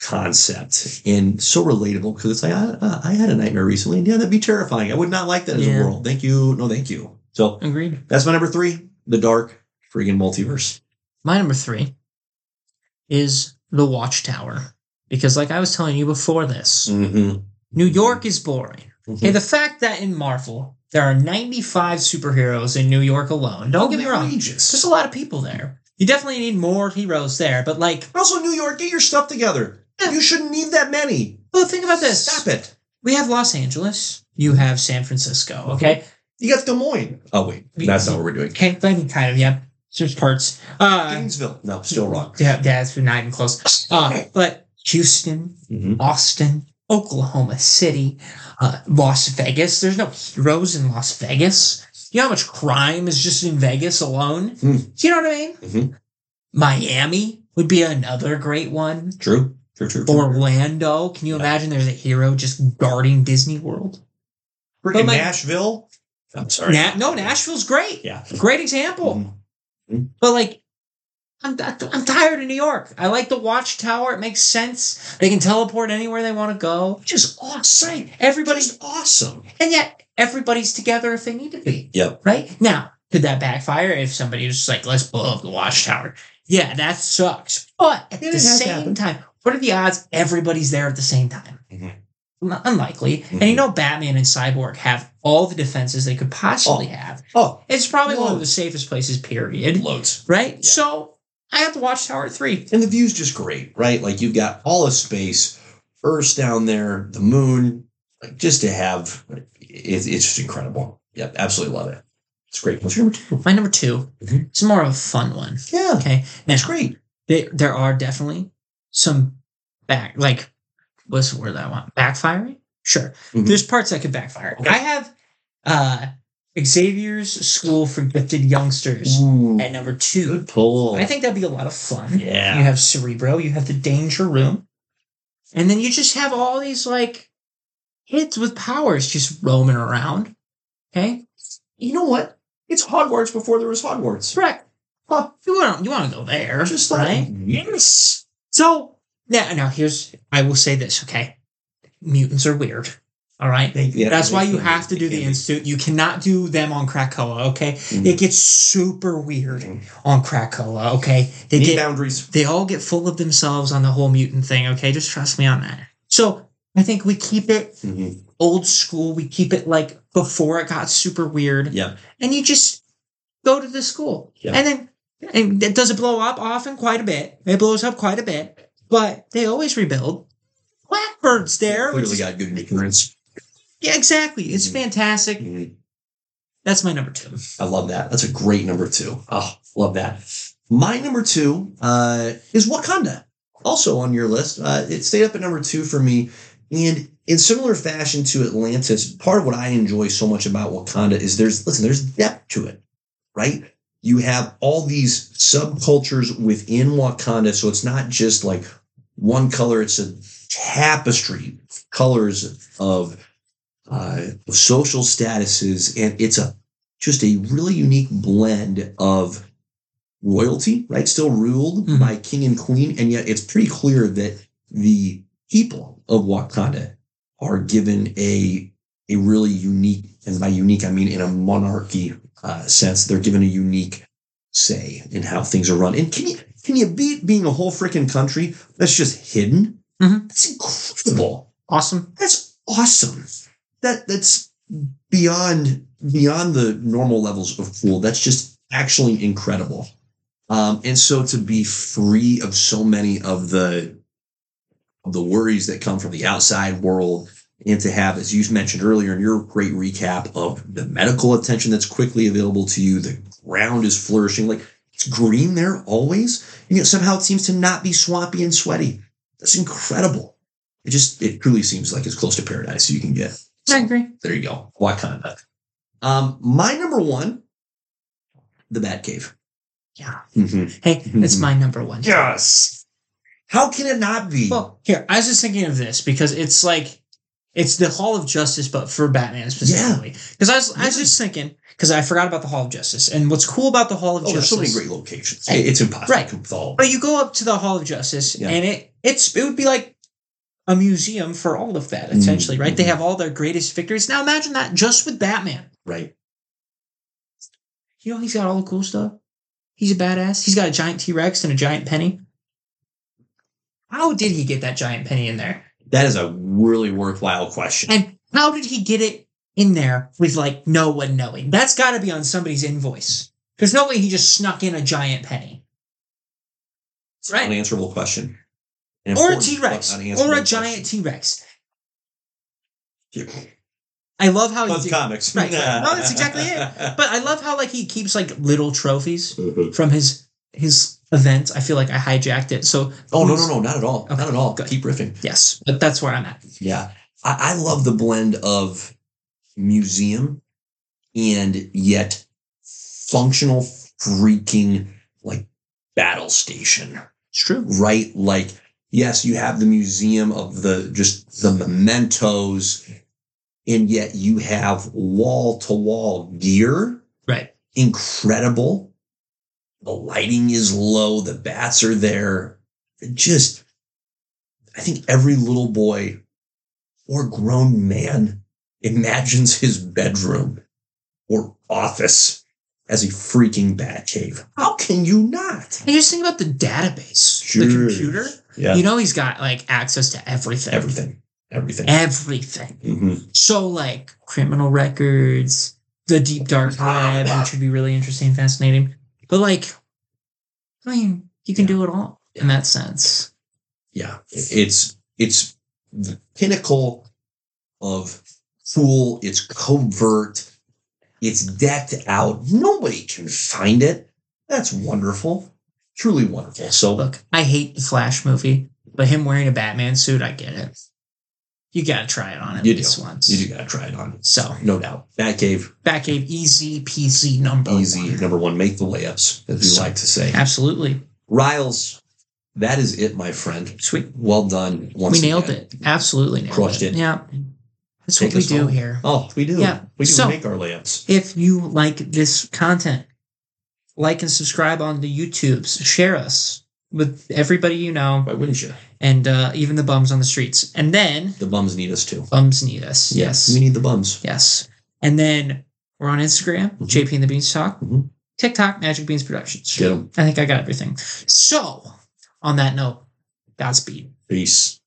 concept and so relatable because it's like I, I had a nightmare recently and yeah that'd be terrifying i would not like that as Yeah. a world thank you no thank you so agreed. that's my number three the dark friggin multiverse My number three is the Watchtower. Because, like I was telling you before this, Mm-hmm. New York is boring. Okay, the fact that in Marvel there are 95 superheroes in New York alone. Don't get me wrong. Outrageous. There's a lot of people there. You definitely need more heroes there, but like, Also, New York, get your stuff together. Yeah. You shouldn't need that many. well, think about this. Stop it. We have Los Angeles. You have San Francisco. Okay, You got Des Moines. Oh wait, that's not what we're doing. okay, I mean, kind of, yeah. There's parts. Uh, Gainesville. No, still wrong. yeah, yeah, it's not even close. Uh, but Houston, Mhm. Austin, Oklahoma City, uh, Las Vegas. There's no heroes in Las Vegas. You know how much crime is just in Vegas alone? Hmm. Do you know what I mean? Mhm. Miami would be another great one. True. True. True. true. Orlando. Can you Yeah. imagine there's a hero just guarding Disney World? But like- Nashville. I'm sorry. Na- no, Nashville's great. Yeah. Great example. Mhm. But like, I'm, I'm tired of New York. I like the Watchtower. It makes sense. They can teleport anywhere they want to go. Just awesome. Right. Everybody's, Just awesome. and yet everybody's together if they need to be. Yep. Right? Now, could that backfire if somebody was like, let's blow up the Watchtower? Yeah, that sucks. But at Yeah, the same time, what are the odds everybody's there at the same time? Mhm. Un- Unlikely. And Mhm. you know, Batman and Cyborg have all the defenses they could possibly have. Oh, It's probably one of the safest places, period. loads. Right? Yeah. So I have to watch Tower 3. And the view's just great, right? Like you've got all of space, Earth's down there, the moon. Like just to have, it's, it's just incredible. Yep, absolutely love it. It's great. What's your number two? My number 2 Mhm. It's more of a fun one. Yeah, Okay. Now, it's great. there, there are definitely some back, like, what's the word that I want? Backfiring? Sure. Mhm. There's parts that could backfire. Okay. I have uh, Xavier's School for Gifted Youngsters Ooh, at number two. good pull. I think that'd be a lot of fun. Yeah. You have Cerebro, you have the Danger Room, and then you just have all these like kids with powers just roaming around. Okay, you know what? It's Hogwarts before there was Hogwarts. correct. Well, you want you want to go there, Just like right? yes. So now, now here's I will say this. Okay, mutants are weird. All right. They- yeah, That's why you have to do the institute. You cannot do them on Krakoa. Okay, Mhm. it gets super weird Mhm. on Krakoa. Okay, they Need get boundaries. they all get full of themselves on the whole mutant thing. Okay, just trust me on that. So I think we keep it Mhm. old school. We keep it like before it got super weird, Yeah. and you just go to the school, Yeah. and then and it does it blow up often quite a bit. It blows up quite a bit, but they always rebuild. Blackbird's there. Clearly got good insurance. Yeah, exactly. It's Mhm. fantastic. Mhm. That's my number two. I love that. That's a great number two. Oh, love that. My number two uh, is Wakanda. Also on your list. Uh, it stayed up at number two for me. And in similar fashion to Atlantis, part of what I enjoy so much about Wakanda is there's, listen, there's depth to it, right? You have all these subcultures within Wakanda. So it's not just like one color, it's a tapestry of colors of uh, social statuses. And it's a just a really unique blend of royalty, right? Still ruled Mhm. by king and queen, and yet it's pretty clear that the people of Wakanda are given a a really unique, and by unique I mean in a monarchy uh, sense, they're given a unique say in how things are run. And can you can you beat being a whole freaking country that's just hidden? Mhm. That's incredible. Awesome. That's awesome. That that's beyond beyond the normal levels of cool. That's just actually incredible. Um, and so to be free of so many of the of the worries that come from the outside world, and to have, as you mentioned earlier in your great recap of the medical attention that's quickly available to you, the ground is flourishing, like it's green there always, and yet somehow it seems to not be swampy and sweaty. That's incredible. It just it truly seems like as close to paradise as you can get. I So, agree. there you go. Wakanda. Um, my number one, the Batcave. Yeah. Mm-hmm. Hey, that's my number one. Yes. How can it not be? Well, here, I was just thinking of this because it's like it's the Hall of Justice, but for Batman specifically. Because I was I was just thinking because I forgot about the Hall of Justice, and what's cool about the Hall of oh, there's so many great locations. Hey, it's impossible right. to keep. But you go up to the Hall of Justice, Yeah. and it it's it would be like a museum for all of that, essentially, right? They mm-hmm. have all their greatest victories. Now imagine that just with Batman. Right. You know, he's got all the cool stuff. He's a badass. He's got a giant T Rex and a giant penny. how did he get that giant penny in there? That is a really worthwhile question. And how did he get it in there with like no one knowing? That's got to be on somebody's invoice. There's no way he just snuck in a giant penny. It's an Right. unanswerable question. An Or a T Rex, Or a giant T Rex. question. I love how Loves he. comics. Right, right. No, that's exactly it. But I love how like he keeps like little trophies Mhm. from his his event. I feel like I hijacked it. So Oh no no no not at all Okay, not at all. good. Keep riffing. yes, but that's where I'm at. Yeah, I, I love the blend of museum and yet functional freaking like battle station. It's true. right? Like, yes, you have the museum of the just the mementos, and yet you have wall to wall gear. Right. Incredible. The lighting is low, the bats are there. Just, I think every little boy or grown man imagines his bedroom or office as a freaking bat cave. How can you not? And you just think about the database, the computer. Yeah. You know he's got like access to everything. everything. Everything. Everything. Mhm. So like criminal records, the deep dark web, which would be really interesting and fascinating. But like, I mean, you can Yeah. do it all in that sense. Yeah, it's it's the pinnacle of cool. It's covert. It's decked out. Nobody can find it. That's wonderful. Truly wonderful. So Look, I hate the Flash movie, but him wearing a Batman suit, I get it. You gotta try it on at You least do. once. you do gotta try it on. So No doubt. Batcave, Batcave easy peasy number easy. one. Number one, make the layups, as we So- like to say. Absolutely. Riles, that is it, my friend. Sweet. Well done. Once we nailed again. it. Absolutely nailed Crushed it. it. Yeah. That's Take what we do home. here. Oh, we do. Yeah. We do So- make our layups. If you like this content, like and subscribe on the YouTubes. Share us with everybody you know Why wouldn't you? and uh, even the bums on the streets. And then The bums need us too. bums need us. Yes. We need the bums. Yes. And then we're on Instagram, Mhm. JP and the Beanstalk, Mhm. TikTok, Magic Beans Productions. Get. I think I got everything. So, on that note, Godspeed. Peace.